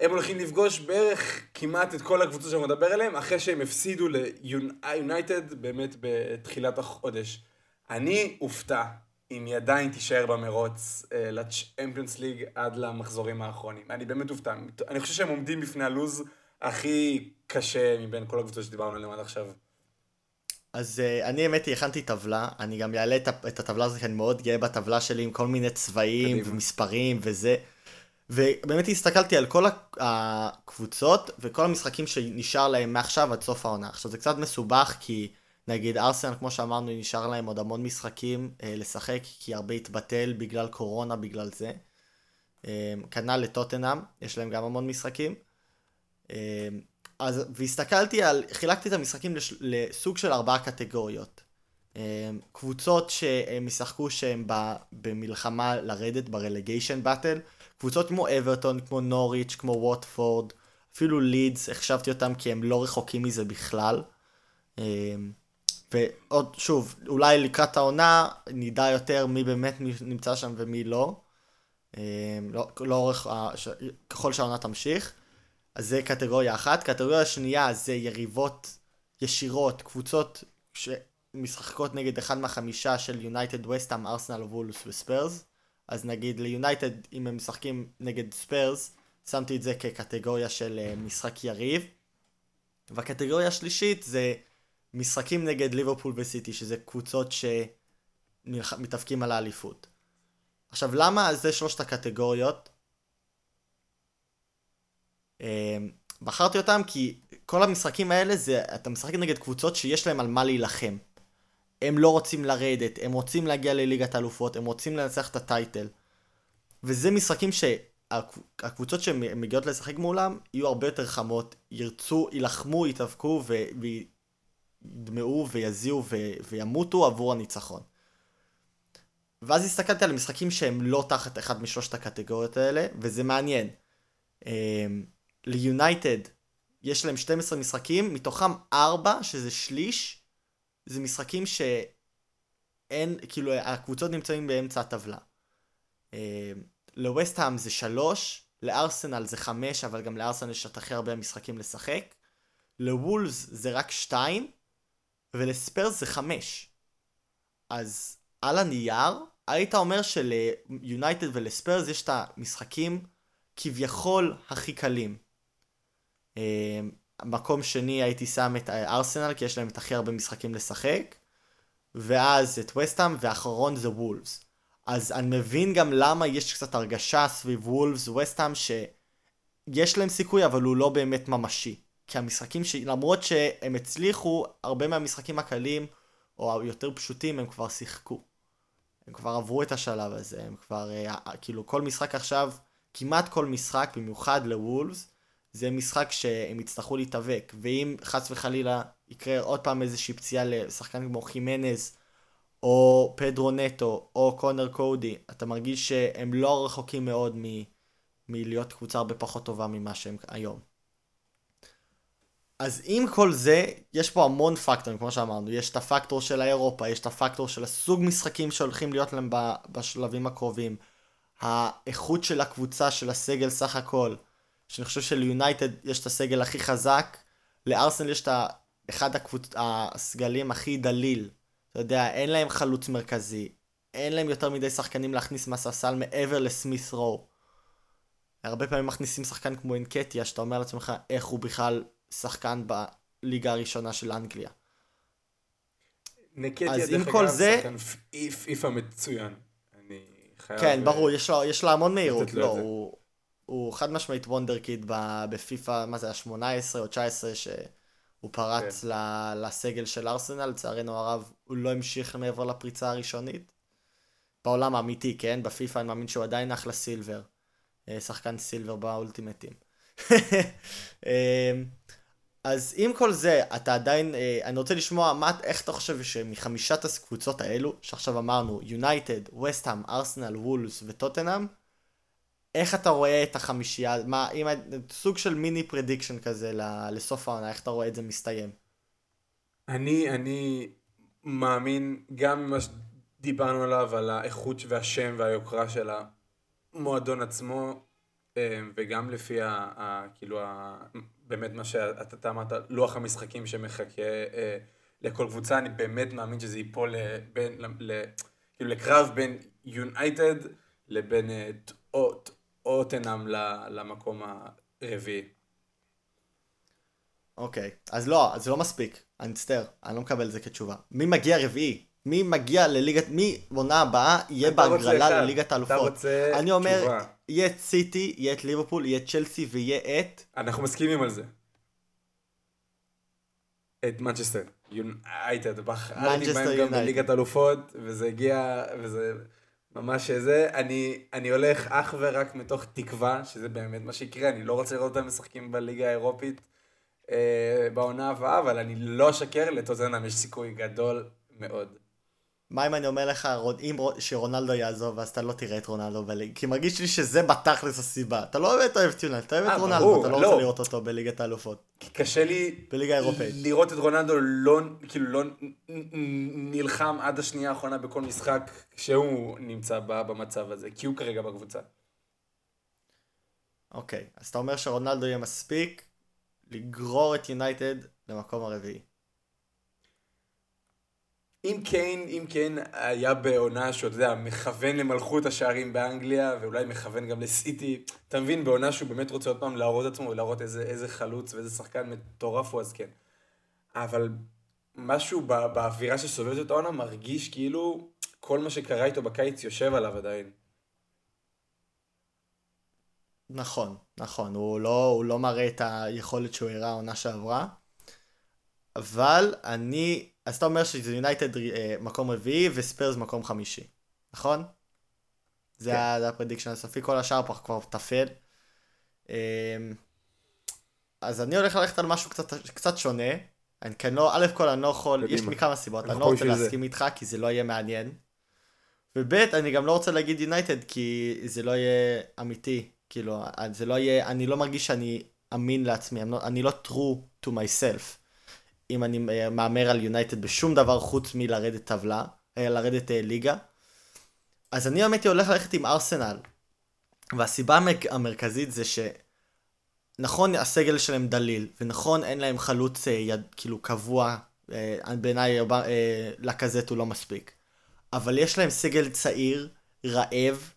הם הולכים לפגוש בערך כמעט את כל הקבוצות שאני מדבר עליהן, אחרי שהם הפסידו ליונייטד באמת בתחילת החודש. אני אופתע אם היא עדיין תישאר במרוץ אה, לצ'מפיונס ליג עד למחזורים האחרונים. אני באמת אופתע. אני חושב שהם עומדים בפני הלוז הכי קשה מבין כל הקבוצות שדיברנו עליהן עד עכשיו. אז uh, אני האמת היא הכנתי טבלה, אני גם אעלה את, את הטבלה הזאת, כי אני מאוד גאה בטבלה שלי עם כל מיני צבעים קדימה. ומספרים וזה. ובאמת הסתכלתי על כל הקבוצות וכל המשחקים שנשאר להם מעכשיו עד סוף העונה. עכשיו זה קצת מסובך כי נגיד ארסנל כמו שאמרנו נשאר להם עוד המון משחקים אה, לשחק כי הרבה התבטל בגלל קורונה בגלל זה. אה, כנ"ל לטוטנאם יש להם גם המון משחקים. אה, אז והסתכלתי על חילקתי את המשחקים לש, לסוג של ארבעה קטגוריות. אה, קבוצות שהם ישחקו שהם במלחמה לרדת ברלגיישן באטל. קבוצות כמו אברטון, כמו נוריץ', כמו ווטפורד, אפילו לידס, החשבתי אותם כי הם לא רחוקים מזה בכלל. אמ, ועוד, שוב, אולי לקראת העונה נדע יותר מי באמת נמצא שם ומי לא. אמ, לא, לאורך, ככל שהעונה תמשיך. אז זה קטגוריה אחת. קטגוריה שנייה זה יריבות ישירות, קבוצות שמשחקות נגד אחד מהחמישה של יונייטד, וסטאם, ארסנל, וולפס וספיירס. אז נגיד ליונייטד, אם הם משחקים נגד ספיירס, שמתי את זה כקטגוריה של אה, משחק יריב. והקטגוריה השלישית זה משחקים נגד ליברפול וסיטי, שזה קבוצות שמתאבקים על האליפות. עכשיו, למה זה שלושת הקטגוריות? אה, בחרתי אותם כי כל המשחקים האלה זה, אתה משחק נגד קבוצות שיש להם על מה להילחם. הם לא רוצים לרדת, הם רוצים להגיע לליגת האלופות, הם רוצים לנצח את הטייטל. וזה משחקים שהקבוצות שמגיעות לשחק מולם יהיו הרבה יותר חמות, ירצו, יילחמו, יתאבקו וידמעו ויזיעו וימותו עבור הניצחון. ואז הסתכלתי על משחקים שהם לא תחת אחד משלושת הקטגוריות האלה, וזה מעניין. אמ, ליונייטד יש להם 12 משחקים, מתוכם 4, שזה שליש, זה משחקים שאין, כאילו הקבוצות נמצאים באמצע הטבלה. אה, לווסטהאם זה שלוש, לארסנל זה חמש, אבל גם לארסנל יש הכי הרבה משחקים לשחק. לוולס זה רק שתיים, ולספיירס זה חמש. אז על הנייר, היית אומר שליונייטד ולספיירס יש את המשחקים כביכול הכי קלים. אה, מקום שני הייתי שם את ארסנל, כי יש להם את הכי הרבה משחקים לשחק. ואז את וסטאם, ואחרון זה וולפס. אז אני מבין גם למה יש קצת הרגשה סביב וולפס וסטאם שיש להם סיכוי, אבל הוא לא באמת ממשי. כי המשחקים ש... למרות שהם הצליחו, הרבה מהמשחקים הקלים, או היותר פשוטים, הם כבר שיחקו. הם כבר עברו את השלב הזה, הם כבר, אה, כאילו כל משחק עכשיו, כמעט כל משחק, במיוחד לוולפס, זה משחק שהם יצטרכו להתאבק, ואם חס וחלילה יקרה עוד פעם איזושהי פציעה לשחקן כמו חימנז, או פדרו נטו, או קונר קודי, אתה מרגיש שהם לא רחוקים מאוד מ... מלהיות קבוצה הרבה פחות טובה ממה שהם היום. אז עם כל זה, יש פה המון פקטורים, כמו שאמרנו. יש את הפקטור של האירופה, יש את הפקטור של הסוג משחקים שהולכים להיות להם בשלבים הקרובים, האיכות של הקבוצה, של הסגל סך הכל. שאני חושב שליונייטד יש את הסגל הכי חזק, לארסנל יש את אחד הקבוצ... הסגלים הכי דליל. אתה יודע, אין להם חלוץ מרכזי, אין להם יותר מדי שחקנים להכניס מהספסל מעבר לסמית רו. הרבה פעמים מכניסים שחקן כמו אנקטיה, שאתה אומר לעצמך איך הוא בכלל שחקן בליגה הראשונה של אנגליה. נקטיה, אז דרך אגב, כל זה- שחקן פיפא מצוין. אני חייב... כן, אה, ברור, יש לו, יש לו המון מהירות, לא. הוא, הוא חד משמעית וונדרקיד בפיפא, מה זה, ה-18 או 19, שהוא פרץ כן. לסגל של ארסנל, לצערנו הרב, הוא לא המשיך מעבר לפריצה הראשונית. בעולם האמיתי, כן? בפיפא אני מאמין שהוא עדיין אחלה סילבר. אה, שחקן סילבר באולטימטים. אה, אז עם כל זה, אתה עדיין, אה, אני רוצה לשמוע מה, איך אתה חושב שמחמישת הקבוצות האלו, שעכשיו אמרנו, יונייטד, וסטהאם, ארסנל, וולס וטוטנאם, איך אתה רואה את החמישייה, מה, אם, סוג של mini prediction כזה לסוף העונה, איך אתה רואה את זה מסתיים? אני, אני מאמין גם ממה שדיברנו עליו, על האיכות והשם והיוקרה של המועדון עצמו, וגם לפי ה... ה כאילו, ה, באמת מה שאתה אתה אמרת, לוח המשחקים שמחכה אה, לכל קבוצה, אני באמת מאמין שזה ייפול אה, בין, ל, כאילו לקרב בין יונייטד לבין אה, ל- למקום הרביעי. אוקיי, אז לא, זה לא מספיק, אני מצטער, אני לא מקבל את זה כתשובה. מי מגיע רביעי? מי מגיע לליגת, מי עונה הבאה יהיה בהגרלה לליגת אתה האלופות? רוצה אני אומר, תשובה. יהיה את סיטי, יהיה את ליברפול, יהיה את צ'לסי ויהיה את... אנחנו מסכימים על זה. את מנצ'סטר יונייטד, בחרתי Manchester בהם גם. בליגת אלופות, וזה הגיע, וזה ממש זה. אני, אני הולך אך ורק מתוך תקווה, שזה באמת מה שיקרה, אני לא רוצה לראות אותם משחקים בליגה האירופית אה, בעונה הבאה, אבל אני לא אשקר, לטוטנאם יש סיכוי גדול מאוד. מה אם אני אומר לך, אם רו- שרונלדו יעזוב, אז אתה לא תראה את רונלדו בליגה? כי מרגיש לי שזה בתכלס הסיבה. אתה לא באמת אוהב את יונל, אתה אוהב את אה, רונלדו, אתה לא לא. רוצה לראות אותו בליגת האלופות. קשה לי בליגה האירופאית. לראות את רונלדו לא, כאילו לא נלחם עד השנייה האחרונה בכל משחק כשהוא נמצא במצב הזה, כי הוא כרגע בקבוצה. אוקיי, אז אתה אומר שרונלדו יהיה מספיק לגרור את יונייטד למקום הרביעי. אם קיין, אם קיין היה בעונה שאתה יודע, מכוון למלכות השערים באנגליה, ואולי מכוון גם לסיטי, אתה מבין, בעונה שהוא באמת רוצה עוד פעם להראות עצמו ולהראות איזה, איזה חלוץ ואיזה שחקן מטורף הוא, אז כן. אבל משהו בא, באווירה שסובבת את העונה מרגיש כאילו כל מה שקרה איתו בקיץ יושב עליו עדיין. נכון, נכון, הוא לא, הוא לא מראה את היכולת שהוא הראה העונה שעברה, אבל אני, אז אתה אומר שזה יונייטד אה, מקום רביעי וספיירס מקום חמישי, נכון? זה כן. ה prediction הסופי, כל השאר פה כבר טפל. אה, אז אני הולך ללכת על משהו קצת, קצת שונה. אני כן לא, א' כל אני לא יכול, יש. לי כמה סיבות, אני לא רוצה. להסכים איתך כי זה לא יהיה מעניין. וב' אני גם לא רוצה להגיד יונייטד כי זה לא יהיה אמיתי, כאילו, זה לא יהיה, אני לא מרגיש שאני אמין לעצמי, אני לא, אני לא true to myself. אם אני אה, מהמר על יונייטד בשום דבר חוץ מלרדת טבלה, אה, לרדת אה, ליגה. אז אני האמת היא הולך ללכת עם ארסנל. והסיבה המרכזית זה שנכון הסגל שלהם דליל, ונכון אין להם חלוץ יד, כאילו קבוע, בעיניי לקזט הוא לא מספיק. אבל יש להם סגל צעיר, רעב,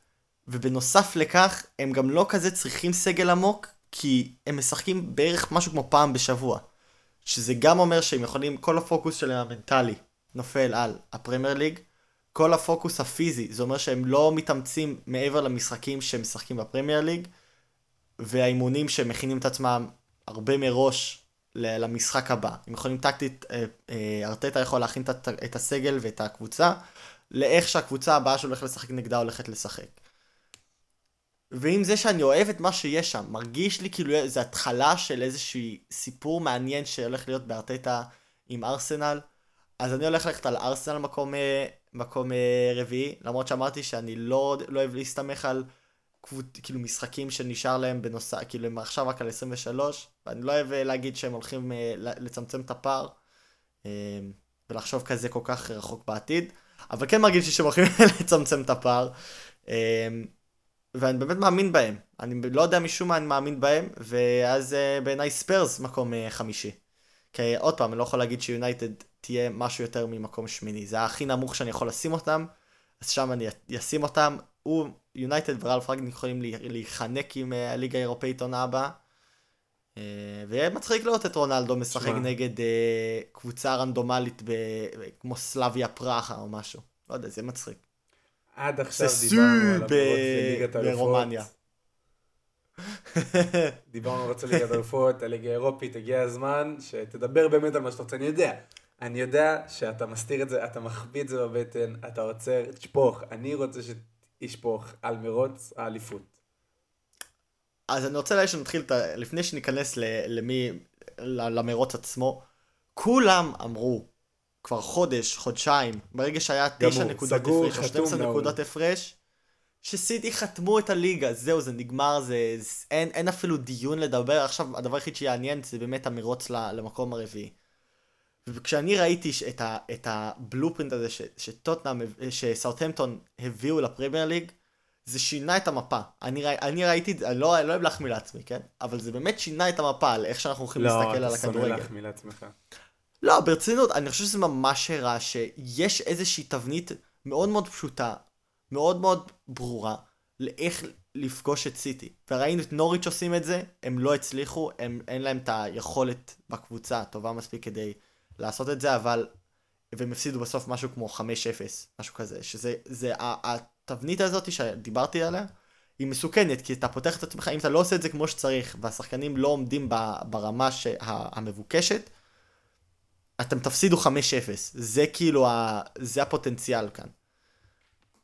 ובנוסף לכך הם גם לא כזה צריכים סגל עמוק, כי הם משחקים בערך משהו כמו פעם בשבוע. שזה גם אומר שהם יכולים, כל הפוקוס שלהם המנטלי נופל על הפרמייר ליג, כל הפוקוס הפיזי, זה אומר שהם לא מתאמצים מעבר למשחקים שהם משחקים בפרמייר ליג, והאימונים שהם מכינים את עצמם הרבה מראש למשחק הבא. הם יכולים טקטית, אה, אה, ארטטה יכול להכין את הסגל ואת הקבוצה, לאיך שהקבוצה הבאה שהולכת לשחק נגדה הולכת לשחק. ועם זה שאני אוהב את מה שיש שם, מרגיש לי כאילו זה התחלה של איזשהו סיפור מעניין שהולך להיות בארטטה עם ארסנל, אז אני הולך ללכת על ארסנל מקום, אה, מקום אה, רביעי, למרות שאמרתי שאני לא, לא אוהב להסתמך על קבוצ... כאילו משחקים שנשאר להם בנוסף, כאילו הם עכשיו רק על 23, ואני לא אוהב אה, להגיד שהם הולכים לצמצם את הפער, ולחשוב כזה כל כך רחוק בעתיד, אבל כן מרגיש לי שהם הולכים לצמצם את הפער. אה, ואני באמת מאמין בהם. אני לא יודע משום מה אני מאמין בהם, ואז אה, בעיניי ספיירס מקום אה, חמישי. כי עוד פעם, אני לא יכול להגיד שיונייטד תהיה משהו יותר ממקום שמיני. זה הכי נמוך שאני יכול לשים אותם, אז שם אני אשים אותם. הוא, יונייטד ורלף רנגניק יכולים להיחנק עם אה, הליגה האירופאית עונה הבאה. אה, ויהיה מצחיק לראות את רונלדו משחק שמה. נגד אה, קבוצה רנדומלית כמו סלאביה פראחה או משהו. לא יודע, זה מצחיק. עד עכשיו דיברנו על האלופות. ברומניה. דיברנו על ליגת האלופות, הליגה האירופית, הגיע הזמן שתדבר באמת על מה שאתה רוצה. אני יודע, אני יודע שאתה מסתיר את זה, אתה מחביא את זה בבטן, אתה עוצר, תשפוך. אני רוצה שישפוך על מרוץ האליפות. אז אני רוצה שנתחיל, לפני שניכנס למי, למרוץ עצמו, כולם אמרו, כבר חודש, חודשיים, ברגע שהיה תשע נקודות הפרש, או 12 נקודות הפרש, שסיטי חתמו את הליגה, זהו, זה נגמר, זה, זה אין, אין אפילו דיון לדבר, עכשיו הדבר היחיד שיעניין זה באמת המרוץ למקום הרביעי. וכשאני ראיתי את, ה, את הבלופרינט הזה שטוטנאם, שסאוטהמפטון הביאו לפרמייר ליג, זה שינה את המפה. אני, ראי, אני ראיתי אני לא, לא אוהב להחמיא לעצמי, כן? אבל זה באמת שינה את המפה על איך שאנחנו הולכים לא, להסתכל על הכדורגל. לא, אתה שונא להחמיא לעצמך. לא, ברצינות, אני חושב שזה ממש הראה שיש איזושהי תבנית מאוד מאוד פשוטה, מאוד מאוד ברורה, לאיך לפגוש את סיטי. וראינו את נוריץ' עושים את זה, הם לא הצליחו, הם, אין להם את היכולת בקבוצה הטובה מספיק כדי לעשות את זה, אבל... והם הפסידו בסוף משהו כמו 5-0, משהו כזה, שזה זה, התבנית הזאת שדיברתי עליה, היא מסוכנת, כי אתה פותח את עצמך, אם אתה לא עושה את זה כמו שצריך, והשחקנים לא עומדים ברמה שה, המבוקשת, אתם תפסידו 5-0. זה כאילו, ה, זה הפוטנציאל כאן.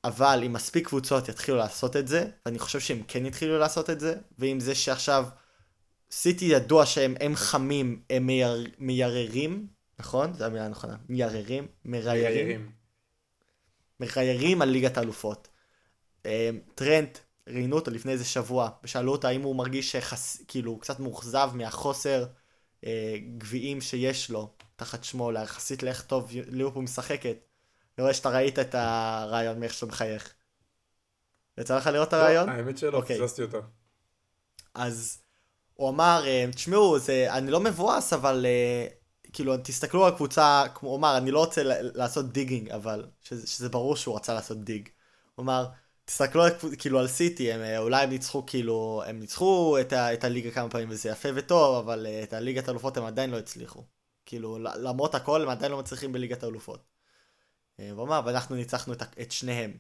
אבל אם מספיק קבוצות יתחילו לעשות את זה, ואני חושב שהם כן יתחילו לעשות את זה, ועם זה שעכשיו סיטי ידוע שהם הם חמים, הם מייר, מייררים, נכון? זו המילה הנכונה. מייררים, מריירים. מריירים על ליגת האלופות. אמ, טרנט, ראיינו אותו לפני איזה שבוע, ושאלו אותו האם הוא מרגיש שחס... כאילו קצת מאוכזב מהחוסר אה, גביעים שיש לו תחת שמו, ליחסית לאיך טוב ליברפול משחקת. אני רואה שאתה ראית את הרעיון מאיך שאתה מחייך. יצא לך לראות את הרעיון? לא, האמת שלא, אוקיי. פספסתי אותו. אז הוא אמר, אה, תשמעו, אני לא מבואס, אבל אה, כאילו, תסתכלו על הקבוצה, כמו הוא אמר, אני לא רוצה לעשות דיגינג, אבל שזה, שזה ברור שהוא רצה לעשות דיג. הוא אמר, תסתכלו על, כאילו על סיטי, הם, אה, אולי הם ניצחו כאילו, הם ניצחו את, ה, את הליגה כמה פעמים וזה יפה וטוב, אבל את הליגת האלופות הם עדיין לא הצליחו. כאילו, למרות הכל הם עדיין לא מצליחים בליגת האלופות. אה, הוא אמר, ואנחנו ניצחנו את, את שניהם.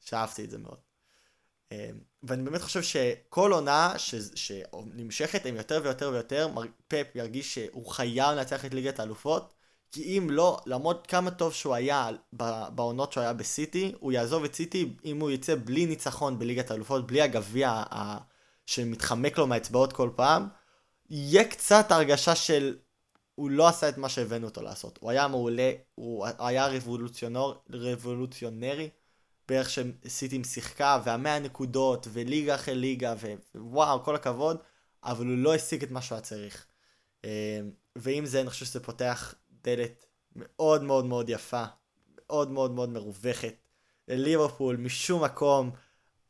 שאהבתי את זה מאוד. אה, ואני באמת חושב שכל עונה ש, שנמשכת הם יותר ויותר ויותר, פפ ירגיש שהוא חייב לנצח את ליגת האלופות, כי אם לא, למרות כמה טוב שהוא היה בעונות שהוא היה בסיטי, הוא יעזוב את סיטי אם הוא יצא בלי ניצחון בליגת האלופות, בלי הגביע שמתחמק לו מהאצבעות כל פעם, יהיה קצת הרגשה של הוא לא עשה את מה שהבאנו אותו לעשות. הוא היה מעולה, הוא היה רבולוציונרי באיך שסיטים שיחקה, והמאה נקודות, וליגה אחרי ליגה, ווואו, כל הכבוד, אבל הוא לא השיג את מה שהוא היה צריך. אה, ועם זה אני חושב שזה פותח דלת מאוד מאוד מאוד יפה, מאוד מאוד מאוד מרווחת. לליברפול, משום מקום,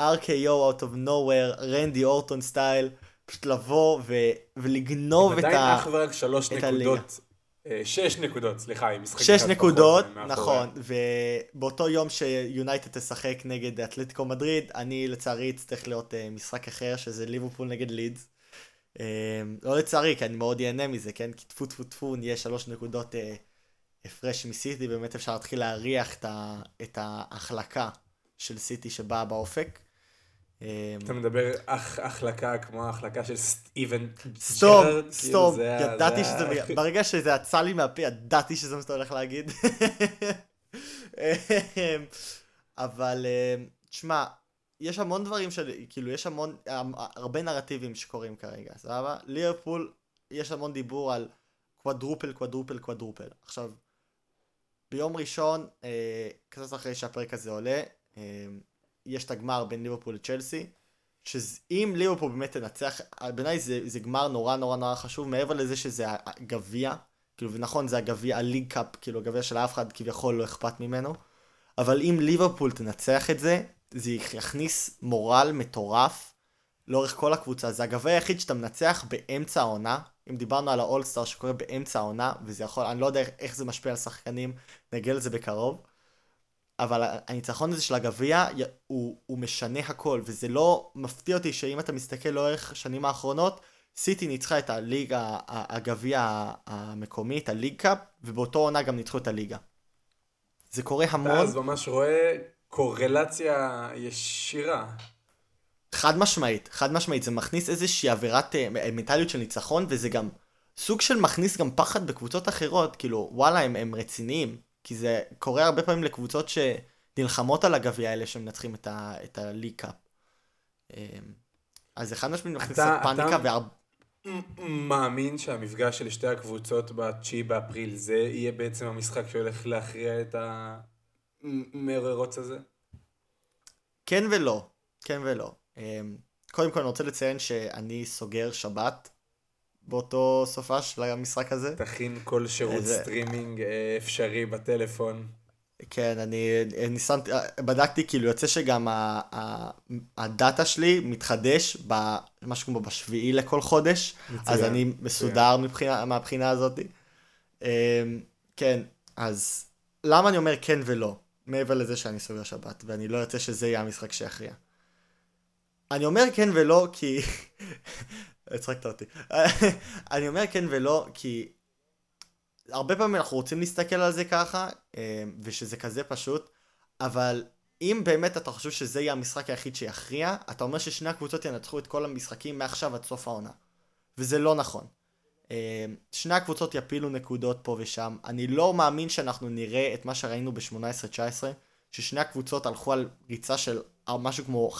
RKO out of nowhere, רנדי אורטון סטייל. פשוט לבוא ו... ולגנוב את ה... עדיין אך ורק שלוש נקודות. אה, שש נקודות, סליחה, עם משחק שש נקודות, נכון, ובאותו יום שיונייטד תשחק נגד אתלטיקו מדריד, אני לצערי אצטרך להיות אה, משחק אחר, שזה ליברפול נגד לידס. אה, לא לצערי, כי אני מאוד ייהנה מזה, כן? כי טפו טפו טפו, נהיה שלוש נקודות הפרש מסיטי, באמת אפשר להתחיל להריח את ההחלקה של סיטי שבאה באופק. אמ, אתה מדבר החלקה כמו ההחלקה של סטיבן סטום, כאילו ידעתי שזה, ברגע שזה יצא לי מהפה, ידעתי שזה מה שאתה הולך להגיד. אמ, אבל אמ, תשמע, יש המון דברים של, כאילו יש המון, הרבה נרטיבים שקורים כרגע, סבבה? ליברפול, יש המון דיבור על quadruple, quadruple, quadruple. עכשיו, ביום ראשון, אה, קצת אחרי שהפרק הזה עולה, יש את הגמר בין ליברפול לצ'לסי, שאם ליברפול באמת תנצח, בעיניי זה, זה גמר נורא נורא נורא חשוב, מעבר לזה שזה הגביע, כאילו, ונכון, זה הגביע, ה League Cup, כאילו, הגביע של אף אחד כביכול לא אכפת ממנו, אבל אם ליברפול תנצח את זה, זה יכניס מורל מטורף לאורך כל הקבוצה. זה הגביע היחיד שאתה מנצח באמצע העונה. אם דיברנו על האולסטאר שקורה באמצע העונה, וזה יכול, אני לא יודע איך זה משפיע על שחקנים, נגיע לזה בקרוב. אבל הניצחון הזה של הגביע, הוא, הוא משנה הכל, וזה לא מפתיע אותי שאם אתה מסתכל לאורך השנים האחרונות, סיטי ניצחה את הליגה, הגביע המקומית, הליג קאפ, ובאותו עונה גם ניצחו את הליגה. זה קורה המון. אתה אז ממש רואה קורלציה ישירה. חד משמעית, חד משמעית, זה מכניס איזושהי עבירת אה, מנטליות של ניצחון, וזה גם סוג של מכניס גם פחד בקבוצות אחרות, כאילו, וואלה, הם, הם רציניים, כי זה קורה הרבה פעמים לקבוצות שנלחמות על הגביע האלה שמנצחים את, ה, את הליג קאפ. אה, אז זה חד משמעית מכניס קצת פאניקה, אתה- והרבה... מאמין שהמפגש של שתי הקבוצות ב-9 באפריל זה יהיה בעצם המשחק שהולך להכריע את המרוץ הזה? כן ולא, כן ולא. אה, קודם כל אני רוצה לציין שאני סוגר שבת באותו סופ"ש של המשחק הזה. תכין כבר שירות איזה- סטרימינג אה, אפשרי בטלפון. כן, אני, אני שמתי, בדקתי, כאילו יוצא שגם ה, ה, הדאטה שלי מתחדש במשהו כמו בשביעי לכל חודש, מצוין, אז אני. מסודר מבחינה, מהבחינה הזאת. אמ, כן, אז למה אני אומר כן ולא, מעבר לזה שאני סוגר שבת, ואני לא ארצה שזה יהיה המשחק שיכריע. אני אומר כן ולא כי... הצחקת אותי. אני אומר כן ולא כי הרבה פעמים אנחנו רוצים להסתכל על זה ככה, אה, ושזה כזה פשוט, אבל אם באמת אתה חושב שזה יהיה המשחק היחיד שיכריע, אתה אומר ששני הקבוצות ינצחו את כל המשחקים מעכשיו עד סוף העונה. וזה לא נכון. אה, שני הקבוצות יפילו נקודות פה ושם. אני לא מאמין שאנחנו נראה את מה שראינו ב-18-19, ששני הקבוצות הלכו על ריצה של משהו כמו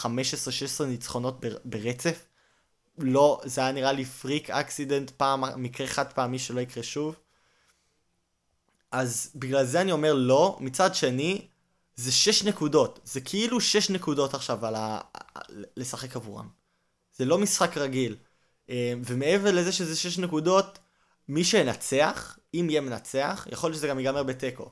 15-16 ניצחונות בר- ברצף. לא, זה היה נראה לי פריק אקסידנט פעם, מקרה חד פעמי שלא יקרה שוב. אז בגלל זה אני אומר לא. מצד שני, זה 6 נקודות. זה כאילו 6 נקודות עכשיו על ה... לשחק עבורם. זה לא משחק רגיל. אה, ומעבר לזה שזה 6 נקודות, מי שינצח, אם יהיה מנצח, יכול להיות שזה גם ייגמר בתיקו.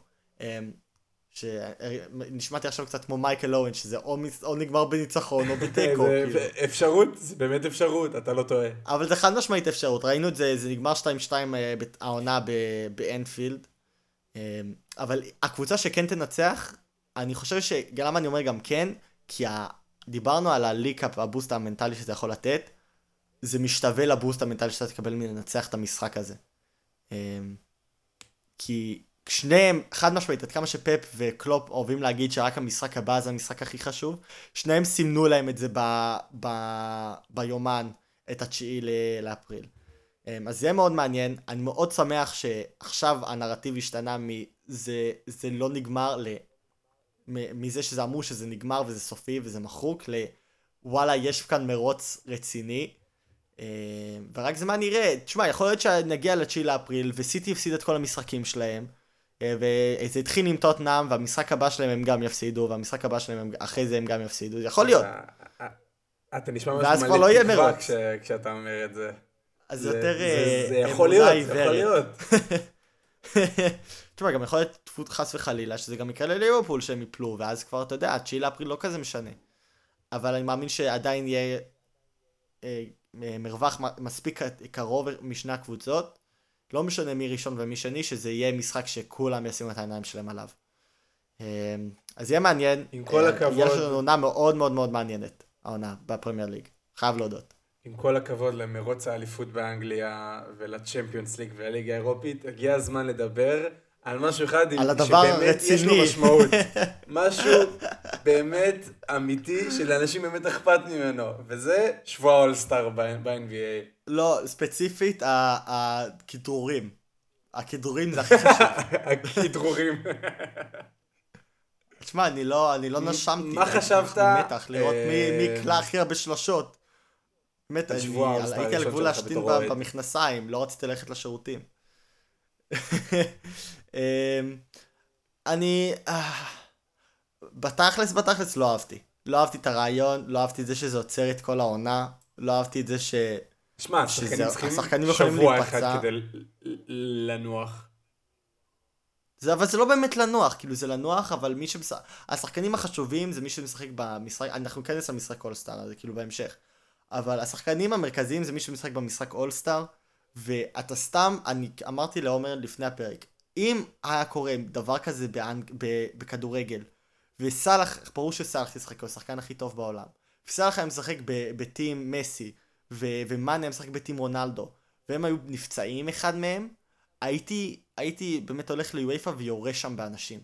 שנשמעתי עכשיו קצת כמו מייקל אורן, שזה או, מס- או נגמר בניצחון או בתיקו. כאילו. אפשרות, זה באמת אפשרות, אתה לא טועה. אבל זה חד משמעית אפשרות, ראינו את זה, זה נגמר 2-2 אה, העונה באנפילד. אה, אבל הקבוצה שכן תנצח, אני חושב ש... למה אני אומר גם כן? כי ה... דיברנו על הליקאפ, הבוסט המנטלי שזה יכול לתת, זה משתווה לבוסט המנטלי שאתה תקבל מלנצח את המשחק הזה. אה, כי שניהם, חד משמעית, עד כמה שפפ וקלופ אוהבים להגיד שרק המשחק הבא זה המשחק הכי חשוב, שניהם סימנו להם את זה ב, ב, ביומן, את התשיעי לאפריל. אמ, אז זה מאוד מעניין, אני מאוד שמח שעכשיו הנרטיב השתנה מזה זה לא נגמר, ל, מזה שזה אמרו שזה נגמר וזה סופי וזה מחוק, לוואלה יש כאן מרוץ רציני. אמ, ורק זמן נראה, תשמע, יכול להיות שנגיע ל-9 לאפריל וסיטי הפסיד את כל המשחקים שלהם. אה, וזה התחיל עם טוטנאם, והמשחק הבא שלהם הם גם יפסידו, והמשחק הבא שלהם הם, אחרי זה הם גם יפסידו, יכול להיות. אתה- אתה נשמע מלא לא יהיה תקווה. כש- כשאתה אומר את זה. אז זה- יותר זה- אה, זה יכול להיות, זה יכול. להיות. תשמע, גם יכול להיות טפות חס וחלילה, שזה גם יקרה לליברפול שהם יפלו, ואז כבר, אתה יודע, 9 לאפריל לא כזה משנה. אבל אני מאמין שעדיין יהיה אה, אה, מרווח מספיק קרוב משני הקבוצות. לא משנה מי ראשון ומי שני, שזה יהיה משחק שכולם ישימו את העיניים שלהם עליו. אה, אז יהיה מעניין. עם כל אה, הכבוד. יש לנו עונה מאוד מאוד מאוד מעניינת, העונה בפרמייר ליג. חייב להודות. עם כל הכבוד למרוץ האליפות באנגליה ולצ'מפיונס ליג ולליגה האירופית, הגיע הזמן לדבר על משהו אחד על הדבר שבאמת יש לו הרציני. משמעות. משהו באמת אמיתי שלאנשים באמת אכפת ממנו, וזה שבוע האולסטאר ב-NBA. לא, ספציפית, הכדרורים. הכדרורים זה הכי חשוב. הכדרורים. תשמע, אני לא, אני לא נשמתי. מה חשבת? אני מתח לראות מי, אה, יקלע הכי הרבה שלשות. באמת, הייתי על גבול להשתין. במכנסיים, לא רציתי ללכת לשירותים. אמ, אני... אה, בתכלס, בתכלס לא אהבתי. לא אהבתי את הרעיון, לא אהבתי את זה שזה עוצר את כל העונה, לא אהבתי את זה ש... שמע, השחקנים יכולים שבוע להיפצע. אחד כדי לנוח. זה, אבל זה לא באמת לנוח, כאילו זה לנוח, אבל מי שמשחק... השחקנים החשובים זה מי שמשחק במשחק, אנחנו ניכנס למשחק אולסטאר, זה כאילו בהמשך. אבל השחקנים המרכזיים זה מי שמשחק במשחק אולסטאר, ואתה סתם, אני אמרתי לעומר לפני הפרק, אם היה קורה דבר כזה באנג... בכדורגל, וסאלח, ברור שסאלח ישחק, הוא השחקן הכי טוב בעולם, וסאלח היה משחק ב... בטים מסי, ו... ומאנה היה משחק בטים רונלדו, והם היו נפצעים אחד מהם, הייתי, הייתי באמת הולך ליואיפה ויורה שם באנשים.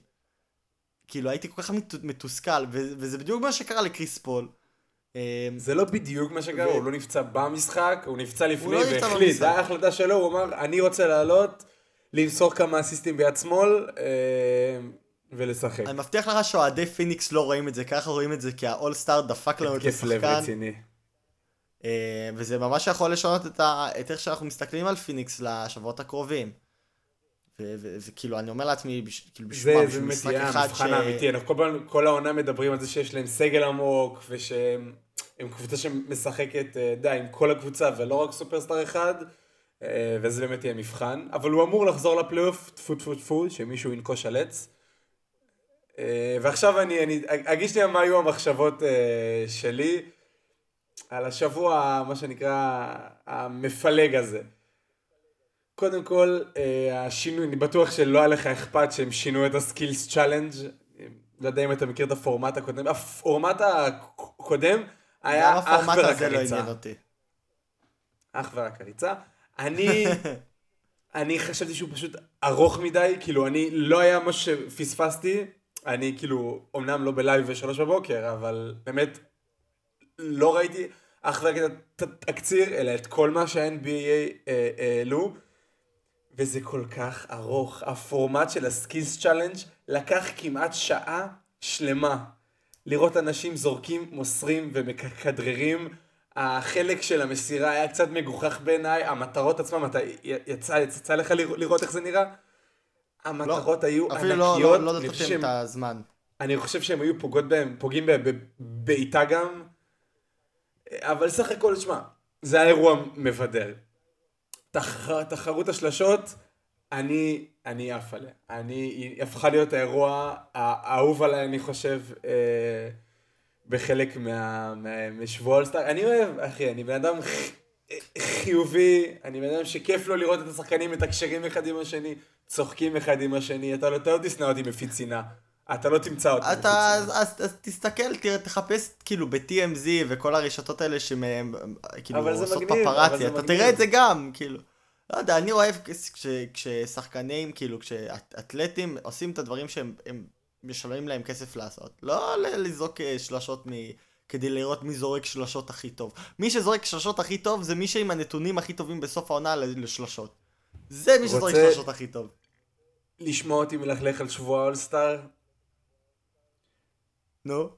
כאילו הייתי כל כך מתוסכל, ו- וזה בדיוק מה שקרה לקריס פול. אמ, זה לא בדיוק מה שקרה, ו- הוא לא נפצע במשחק, הוא נפצע לפני לא נפצע והחליט. זו ההחלטה שלו, הוא אמר, אני רוצה לעלות, למסור כמה אסיסטים ביד שמאל, אה, ולשחק. אני מבטיח לך שאוהדי פיניקס לא רואים את זה, ככה רואים את זה כי האולסטאר דפק לנו את השחקן. אה, וזה ממש יכול לשנות את, ה... את איך שאנחנו מסתכלים על פיניקס לשבועות הקרובים. וכאילו אני אומר לעצמי. כאילו זה, בשביל מה, זה בשביל באמת משחק יהיה אחד המבחן האמיתי, אנחנו כל, כל העונה מדברים על זה שיש להם סגל עמוק, ושהם הם קבוצה שמשחקת, אה, די, עם כל הקבוצה, ולא רק סופרסטאר אחד, וזה באמת יהיה מבחן, אבל הוא אמור לחזור לפלייאוף, טפו טפו טפו, שמישהו ינקוש על עץ. אה, ועכשיו אני, אני אגיד לי מה היו המחשבות אה, שלי על השבוע, מה שנקרא, המפלג הזה. קודם כל, אה, השינוי, אני בטוח שלא היה לך אכפת שהם שינו את ה skills challenge. לא יודע אם אתה מכיר את הפורמט הקודם. הפורמט הקודם היה גם אך הפורמט ורק הזה לא הריצה. עניין אותי. אך ורק הריצה. אני, אני חשבתי שהוא פשוט ארוך מדי, כאילו אני, לא היה מה שפספסתי, אני כאילו, אמנם לא ב live בשלוש בבוקר, אבל באמת, לא ראיתי אך ורק את התקציר, אלא את כל מה שה-NBA אה, העלו, וזה כל כך ארוך. הפורמט של ה skills challenge לקח כמעט שעה שלמה. לראות אנשים זורקים, מוסרים ומכדררים. החלק של המסירה היה קצת מגוחך בעיניי, המטרות עצמם, אתה יצא, יצא לך לראות איך זה נראה? המטרות היו אפילו לא- ענקיות, לא- לא אני חושב נתתם את הזמן. אני חושב שהם היו פוגעות בהם, פוגעים בהם בבעיטה גם, אבל סך הכל, שמע, זה היה אירוע מבדר. תח, תחרות השלשות, אני, אני עף עליה. אני, היא הפכה להיות האירוע האהוב עליי, אני חושב, אה, בחלק מה, אולסטאר. אני אוהב, אחי, אני בן אדם חיובי, אני בן אדם שכיף לו לראות את השחקנים מתקשרים אחד עם השני, צוחקים אחד עם השני, אתה לא, אתה לא תשנא אותי מפיץ שנאה. אתה לא תמצא אותי אתה. אז, אז, אז תסתכל, תראה, תחפש כאילו ב-TMZ וכל הרשתות האלה שמהם, כאילו, עושות מגניב, אבל פפראצי, זה אתה מגניב. תראה את זה גם, כאילו. לא יודע, אני אוהב כש, כש, כששחקנים, כאילו, כשאתלטים עושים את הדברים שהם הם משלמים להם כסף לעשות. לא לזרוק אה, שלשות מ... כדי לראות מי זורק שלשות הכי טוב. מי שזורק שלשות הכי טוב זה מי שעם הנתונים הכי טובים בסוף העונה לשלשות. זה מי שזורק שלשות הכי טוב. לשמוע אותי מלכלך על שבוע אולסטאר, נו.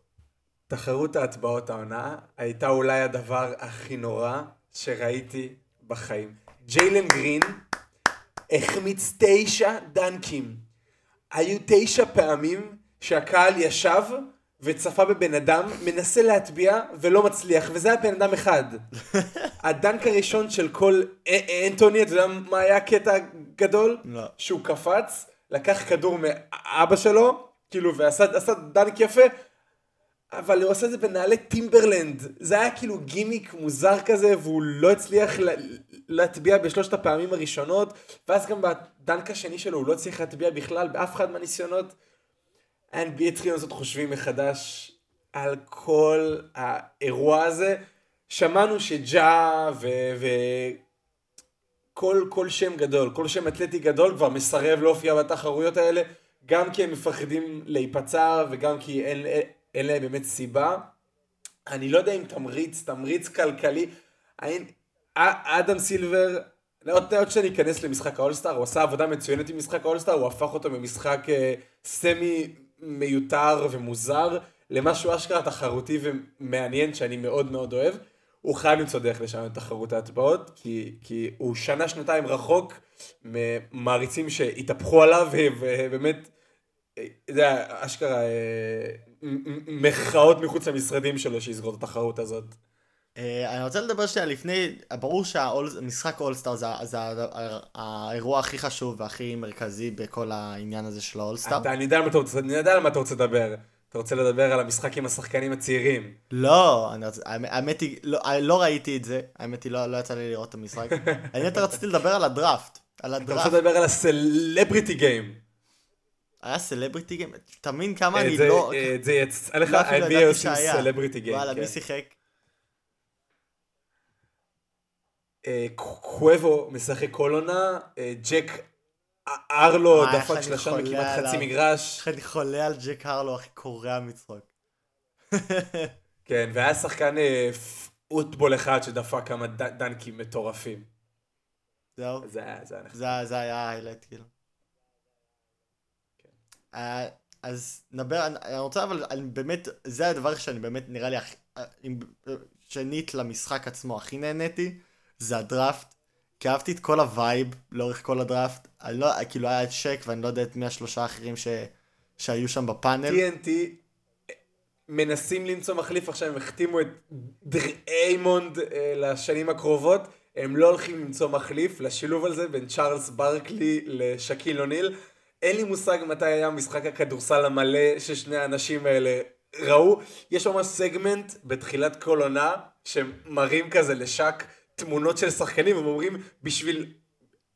תחרות ההטבעות העונה הייתה אולי הדבר הכי נורא שראיתי בחיים. ג'יילן גרין החמיץ תשע דנקים. היו תשע פעמים שהקהל ישב וצפה בבן אדם, מנסה להטביע ולא מצליח, וזה היה בן אדם אחד. ה dunk הראשון של קול אנטוני, אתה יודע מה היה הקטע הגדול? לא. שהוא קפץ, לקח כדור מאבא שלו, כאילו, ועשה עשה dunk יפה, אבל הוא עשה את זה בנעלי טימברלנד. זה היה כאילו גימיק מוזר כזה, והוא לא הצליח לה- להטביע בשלושת הפעמים הראשונות, ואז גם בדנק השני שלו הוא לא הצליח להטביע בכלל באף אחד מהניסיונות. ה-NBA התחילו לעשות חושבים מחדש על כל האירוע הזה. שמענו שג'ה ו... ו... כל, כל שם גדול, כל שם אתלטי גדול כבר מסרב להופיע בתחרויות האלה, גם כי הם מפחדים להיפצע וגם כי אין, אין, להם באמת סיבה. אני לא יודע אם תמריץ, תמריץ כלכלי, האם אדם סילבר, עוד עוד שאני אכנס למשחק האולסטאר, הוא עשה עבודה מצוינת עם משחק האולסטאר, הוא הפך אותו ממשחק אה, סמי מיותר ומוזר למשהו אשכרה תחרותי ומעניין שאני מאוד מאוד אוהב. הוא חייב למצוא דרך לשנות את תחרות ההטבעות, כי, כי הוא שנה שנתיים רחוק ממעריצים שהתהפכו עליו ובאמת, אתה יודע, אשכרה אה, מחאות מחוץ למשרדים שלו שיסגור את התחרות הזאת. אה, אני רוצה לדבר שנייה לפני, ברור שהמשחק אולסטאר זה, האירוע הכי חשוב והכי מרכזי בכל העניין הזה של האולסטאר. אני יודע על מה אתה רוצה- לדבר. אתה רוצה לדבר על המשחק עם השחקנים הצעירים. לא, אני רוצה, האמת- היא, לא, לא ראיתי את זה, האמת היא לא, לא יצא לי לראות את המשחק. אני יותר רציתי לדבר על הדראפט, על אתה רוצה הדראפט. לדבר על הסלבריטי גיים. היה סלבריטי גיים, אתה מבין כמה אני את זה- לא... את זה יצא לך, ה-NBA עושים. סלבריטי גיים. וואלה, כן. מי שיחק? אה, קוובו משחק כל עונה, אה, ג'ק ארלו דפק אני שלושה מכמעט חצי. מגרש. איך אני חולה על ג'ק הרלו, אחי קורע מצחוק. כן, והיה שחקן אה, פוטבול אחד שדפק כמה דנקים מטורפים. זהו. זה היה זה היה נחמד. זה, זה היה ה highlight כאילו. אה, אז נדבר, אני, רוצה אבל, אני באמת, זה הדבר שאני באמת נראה לי הכי, אה, אם- שנית למשחק עצמו הכי נהניתי, זה הדראפט. כי אהבתי את כל ה vibe לאורך כל הדראפט. אני לא, כאילו היה שק ואני לא יודע את מי השלושה האחרים ש, שהיו שם בפאנל. TNT מנסים למצוא מחליף עכשיו, הם החתימו את דריימונד אה, לשנים הקרובות, הם לא הולכים למצוא מחליף לשילוב הזה בין צ'ארלס ברקלי לשקיל אוניל. אין לי מושג מתי היה משחק הכדורסל המלא ששני האנשים האלה ראו. יש ממש סגמנט בתחילת כל עונה, שמראים כזה לשק תמונות של שחקנים, הם אומרים בשביל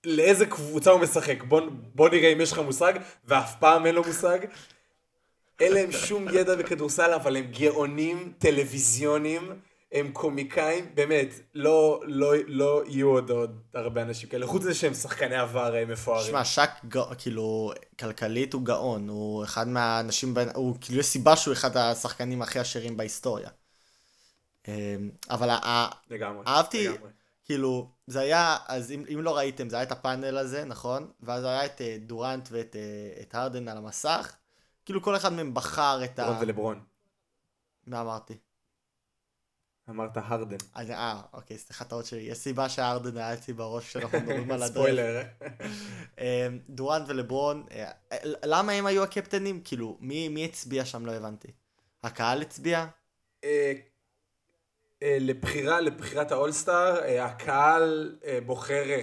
לאיזה קבוצה הוא משחק, בוא, בוא נראה אם יש לך מושג, ואף פעם אין לו מושג. אין להם שום ידע בכדורסל, אבל הם גאונים טלוויזיוניים, הם קומיקאים, באמת, לא, לא, לא יהיו עוד, עוד הרבה אנשים כאלה, חוץ מזה שהם שחקני עבר אה, מפוארים. שמע, שק, גא- כאילו, כלכלית הוא גאון, הוא אחד מהאנשים, הוא, כאילו, יש סיבה שהוא אחד השחקנים הכי עשירים בהיסטוריה. אמ, אבל לגמרי. אהבתי, לגמרי. כאילו, זה היה, אז אם, אם לא ראיתם, זה היה את הפאנל הזה, נכון? ואז היה את אה, דורנט ואת אה, את הרדן על המסך. כאילו כל אחד מהם בחר את לברון ה... ולברון. מה אמרתי? אמרת הרדן. אה, אוקיי, סליחה, טעות שלי. יש סיבה שהארדן היה אצלי בראש כשאנחנו מדברים על הדרך. ספוילר. אמ, דורנט ולברון, אה, למה הם היו הקפטנים? כאילו, מי, הצביע שם? לא הבנתי. הקהל הצביע? אה, אה, לבחירה, לבחירת האולסטאר, הקהל בוחר אה,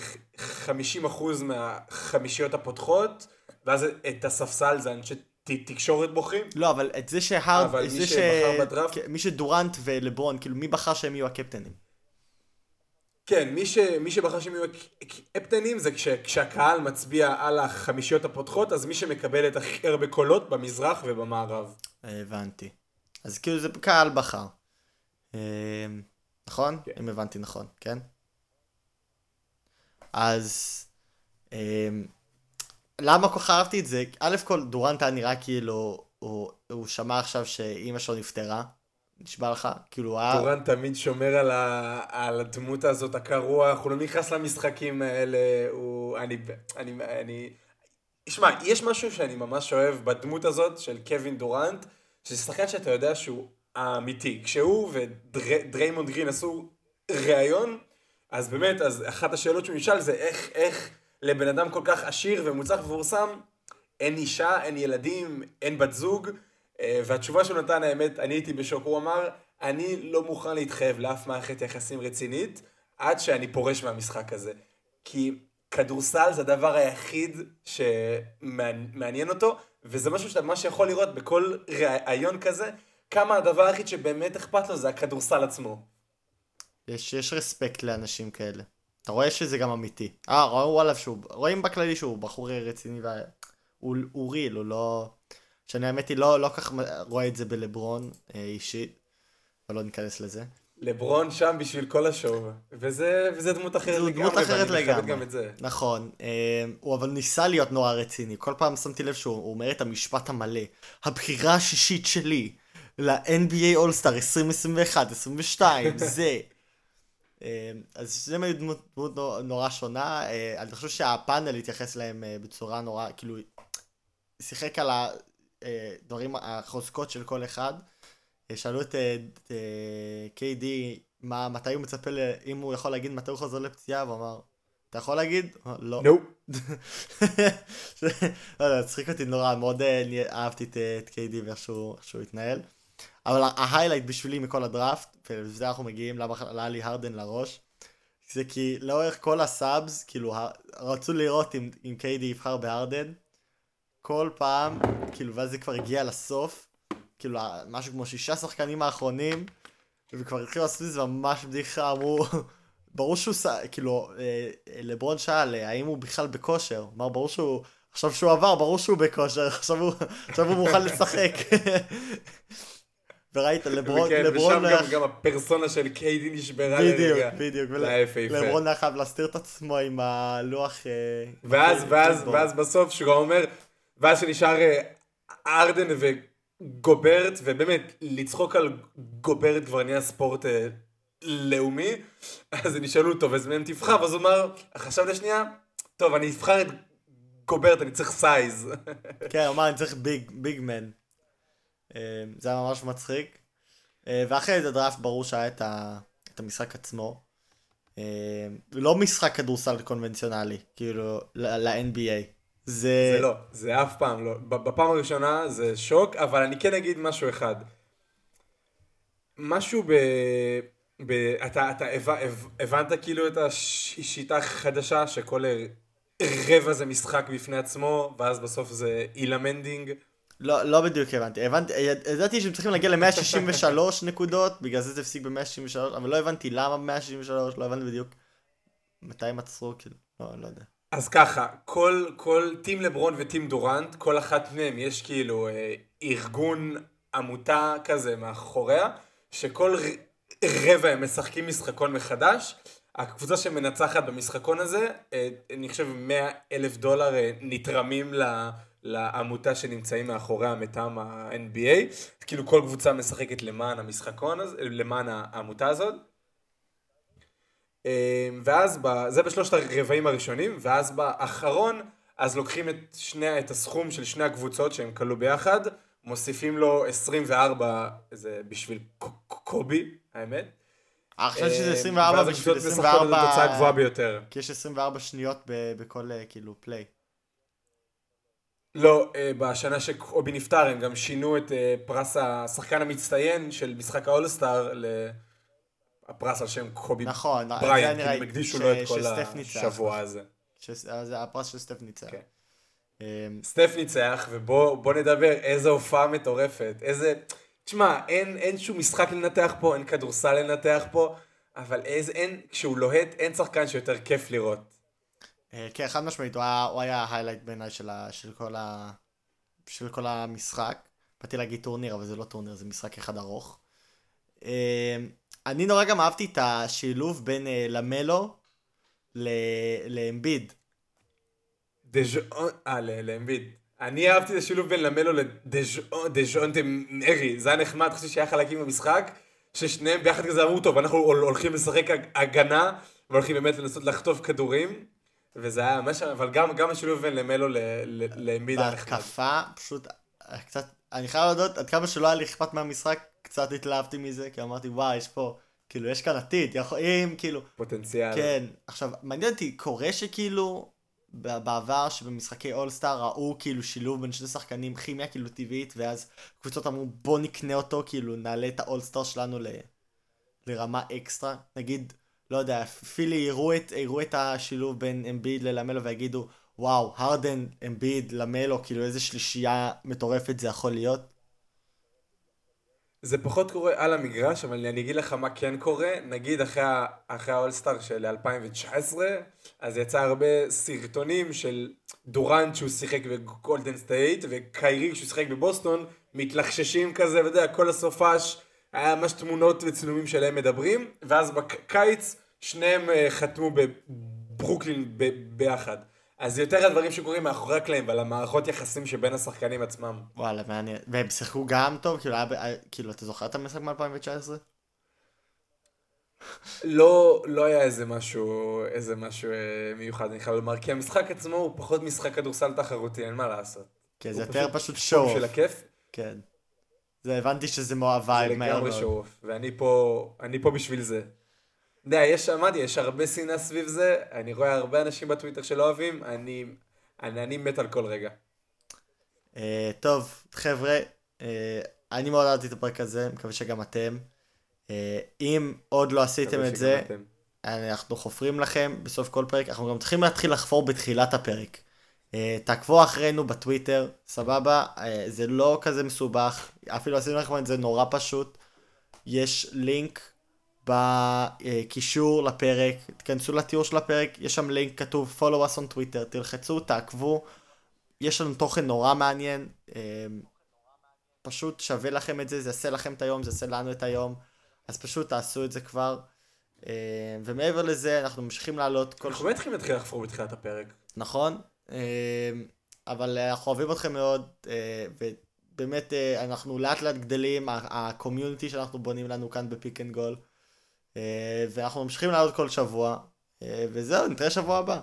50% מהחמישיות הפותחות, ואז את הספסל זה אנשי תקשורת בוחרים. לא, אבל את זה שהארד... אבל מי שבחר בדראפט- מי שדורנט ולברון, כאילו, מי בחר שהם יהיו הקפטנים? כן, מי, ש, מי שבחר שהם יהיו קפטנים זה כש, כשהקהל מצביע על החמישיות הפותחות, אז מי שמקבל את הכי הרבה קולות במזרח ובמערב. אה, הבנתי. אז כאילו זה קהל בחר. אה, נכון? כן. אם הבנתי נכון, כן? אז... אה, למה כל כך אהבתי את זה? א' כל דורנט היה נראה כאילו הוא, הוא שמע עכשיו שאימא שלו נפטרה. נשבע לך? כאילו הוא היה... דורנט תמיד שומר על, ה, על הדמות הזאת הקר רוח, הוא לא נכנס למשחקים האלה, הוא... אני... אני... אני... שמע, יש משהו שאני ממש אוהב בדמות הזאת של קווין דורנט, שזה שחקן שאתה יודע שהוא האמיתי. כשהוא ודריימונד גרין עשו ראיון, אז באמת, אז אחת השאלות שהוא נשאל זה איך, איך לבן אדם כל כך עשיר ומוצלח ומפורסם, אין אישה, אין ילדים, אין בת זוג, אה, והתשובה שהוא נתן, האמת, אני הייתי בשוק, הוא אמר, אני לא מוכן להתחייב לאף מערכת יחסים רצינית, עד שאני פורש מהמשחק הזה. כי כדורסל זה הדבר היחיד שמעניין אותו, וזה משהו שאתה ממש יכול לראות בכל ראיון כזה, כמה הדבר היחיד שבאמת אכפת לו זה הכדורסל עצמו. יש, יש רספקט לאנשים כאלה. אתה רואה שזה גם אמיתי. אה, ראו עליו שהוא, רואים בכללי שהוא בחור רציני והוא הוא ריל, הוא לא... שאני האמת היא לא, לא כך רואה את זה בלברון אה, אישית, אבל לא ניכנס לזה. לברון שם בשביל כל השואו, וזה, וזה דמות אחרת לגמרי, דמות אחרת ואני מכבד. גם את זה. נכון, אה, הוא אבל ניסה להיות נורא רציני. כל פעם שמתי לב שהוא הוא אומר את המשפט המלא. הבחירה השישית שלי ל-NBA All-Star 2021-2022, זה. אה, אז זה באמת דמות, דמות נור- נורא שונה. אה, אני חושב שהפאנל התייחס להם אה, בצורה נורא, כאילו, שיחק על הדברים, החוזקות של כל אחד. שאלו את את, KD מה, מתי הוא מצפה, ל- אם הוא יכול להגיד מתי הוא חוזר לפציעה, והוא אמר, אתה יכול להגיד? לא. נו. לא יודע, הצחיק אותי נורא, מאוד אה, אהבתי את, את KD ואיך שהוא איך שהוא התנהל. אבל ההיילייט בשבילי מכל הדראפט, ולזה אנחנו מגיעים, למה עלה לי הרדן לראש, זה כי לאורך כל הסאבס, כאילו, רצו לראות אם, אם קיידי יבחר בהרדן, כל פעם, כאילו, ואז זה כבר הגיע לסוף, כאילו, משהו כמו שישה שחקנים האחרונים, וכבר התחילו לעשות את זה ממש בדיחה, אמרו, ברור שהוא, כאילו, אה, לברון שאל, אה, האם הוא בכלל בכושר? אמר, ברור שהוא, עכשיו שהוא עבר, ברור שהוא בכושר, עכשיו הוא, עכשיו הוא מוכן לשחק. וראית, לברון, וכן, לברון ושם לא היה- גם, גם הפרסונה של קיידי נשברה בדיוק, לרגע. בדיוק, זה היה יפהפה. לברון היה חייב להסתיר את עצמו עם הלוח... אה, ואז, ואז. ואז בסוף שהוא גם אומר, ואז שנשאר אה, ארדן וגוברט, ובאמת, לצחוק על גוברט כבר נהיה ספורט אה, לאומי, אז הם נשאלו אותו, ואיזה מהם תבחר, ואז הוא אמר, חשבת שנייה, טוב, אני אבחר את גוברט, אני צריך size. כן, הוא אמר, אני צריך big, big man. אה, זה היה ממש מצחיק. אה, ואחרי זה דראפט ברור שהיה את, ה, את המשחק עצמו. אה, לא משחק כדורסל קונבנציונלי, כאילו, ל-NBA. זה... זה לא, זה אף פעם לא. בפעם הראשונה זה שוק, אבל אני כן אגיד משהו אחד. משהו ב... ב... אתה, אתה. הבנת כאילו את השיטה החדשה שכל רבע זה משחק בפני עצמו, ואז בסוף זה Elam ending. לא, לא בדיוק הבנתי. הבנתי, ידעתי שהם צריכים להגיע ל-163 נקודות, בגלל זה זה הפסיק ב-163, אבל לא הבנתי למה ב-163, לא הבנתי בדיוק מתי הם עצרו, כאילו, לא, לא יודע. אז ככה, כל, כל team לברון ו team דורנט, כל אחת מהם יש כאילו אה, ארגון עמותה כזה מאחוריה, שכל ר- רבע הם משחקים משחקון מחדש. הקבוצה שמנצחת במשחקון הזה, אה, אני חושב 100 אלף דולר אה, נתרמים ל... לעמותה שנמצאים מאחוריה מטעם ה-NBA, כאילו כל קבוצה משחקת למען המשחקון הזה, למען העמותה הזאת. אה, ואז, ב, זה בשלושת הרבעים הראשונים, ואז באחרון, אז לוקחים את, שני, את הסכום של שני הקבוצות שהם כלו ביחד, מוסיפים לו 24, זה בשביל קובי, האמת. אה, חשבתי שזה אה, 24 ואז בשביל הקבוצות משחקות את התוצאה 24, הגבוהה ביותר. כי יש 24 שניות בכל, אה, כאילו, פליי. לא, אה, בשנה שקובי נפטר הם גם שינו את אה, פרס השחקן המצטיין של משחק האולסטאר לפרס על שם קובי נכון, אני כי הם הקדישו לו את כל. השבוע הזה. ש- אה, זה הפרס של סטף ניצח. כן. אה, סטף ניצח, ובוא בוא נדבר איזה הופעה מטורפת, איזה... תשמע, אין, אין שום משחק לנתח פה, אין כדורסל לנתח פה, אבל איזה, אין, כשהוא לוהט, אין שחקן שיותר כיף לראות. אה, כן, חד משמעית, הוא היה- הוא היה ה highlight בעיניי של של ה- של כל המשחק. באתי להגיד טורניר, אבל זה לא טורניר, זה משחק אחד ארוך. אה, אני נורא גם אהבתי את השילוב בין אה, למלו לאמביד. אה, לאמביד. אני אהבתי את השילוב בין למלו לדז'ונטה מרי, זה היה נחמד, חשבתי שהיה חלקים במשחק, ששניהם ביחד כזה אמרו, טוב, אנחנו הול- הולכים לשחק הג- הגנה, והולכים באמת לנסות לחטוף כדורים, וזה היה ממש, אבל גם, גם השילוב בין למלו לאמביד היה נחמד. בהתקפה, פשוט, אה, קצת, אני חייב להודות, עד כמה שלא היה לי אכפת מהמשחק, קצת התלהבתי מזה, כי אמרתי, וואי, יש פה, כאילו, יש כאן עתיד, יכול, אם, כאילו, פוטנציאל. כן, עכשיו, מעניין אותי, קורה שכאילו, בעבר שבמשחקי אולסטאר ראו כאילו שילוב בין שני שחקנים, כימיה כאילו טבעית, ואז קבוצות אמרו בוא נקנה אותו, כאילו נעלה את האולסטאר שלנו ל... לרמה אקסטרה. נגיד, לא יודע, פילי יראו את, יראו את השילוב בין אמביד ללמלו ויגידו, וואו, הרדן, אמביד, למלו, כאילו איזה שלישייה מטורפת זה יכול להיות. זה פחות קורה על המגרש, אבל אני אגיד לך מה כן קורה. נגיד אחרי, אחרי האולסטאר של 2019, אז יצא הרבה סרטונים של דורנט שהוא שיחק בגולדן סטייט, וקיירי כשהוא שיחק בבוסטון, מתלחששים כזה, ואתה יודע, כל הסופש, היה ממש תמונות וצילומים שלהם מדברים, ואז בקיץ שניהם אה, חתמו בברוקלין ב- ביחד. אז זה יותר הדברים שקורים מאחורי הקלעים, ועל המערכות יחסים שבין השחקנים עצמם. וואלה, מעניין. והם שיחקו גם טוב, כאילו, היה, כאילו, אתה זוכר את המשחק מ-2019? לא, לא היה איזה משהו, איזה משהו אה, מיוחד, אני חייב לומר, כי המשחק עצמו הוא פחות משחק כדורסל תחרותי, אין מה לעשות. כן, זה יותר פשוט פשוט שואו. של הכיף, כן. זה הבנתי שזה מאוד זה vibe מהר לגמרי מאוד. show-off, ואני פה, אני פה בשביל זה. אתה יודע, יש, אמרתי, יש הרבה שנאה סביב זה, אני רואה הרבה אנשים בטוויטר שלא אוהבים, אני, אני, אני מת על כל רגע. אה, טוב, חבר'ה, אה, אני מאוד אהבתי את הפרק הזה, מקווה שגם אתם. אה, אם עוד לא עשיתם את זה, אתם. אנחנו חופרים לכם בסוף כל פרק, אנחנו גם צריכים להתחיל לחפור בתחילת הפרק. אה, תעקבו אחרינו בטוויטר, סבבה? אה, זה לא כזה מסובך, אפילו עשינו לכם את זה נורא פשוט. יש לינק בקישור לפרק, תיכנסו לתיאור של הפרק, יש שם לינק כתוב follow us on Twitter, תלחצו, תעקבו, יש לנו תוכן נורא מעניין, אה, פשוט שווה לכם את זה, זה יעשה לכם את היום, זה יעשה לנו את היום, אז פשוט תעשו את זה כבר. ומעבר לזה, אנחנו ממשיכים לעלות כל... אנחנו באמת צריכים להתחיל לחפור בתחילת הפרק. נכון, אבל אה, אנחנו אוהבים אתכם מאוד, אה, ובאמת אה, אנחנו לאט לאט גדלים, ה community שאנחנו בונים לנו כאן ב Pick and Goal, ואנחנו ממשיכים לעלות כל שבוע, וזהו, נתראה שבוע הבא.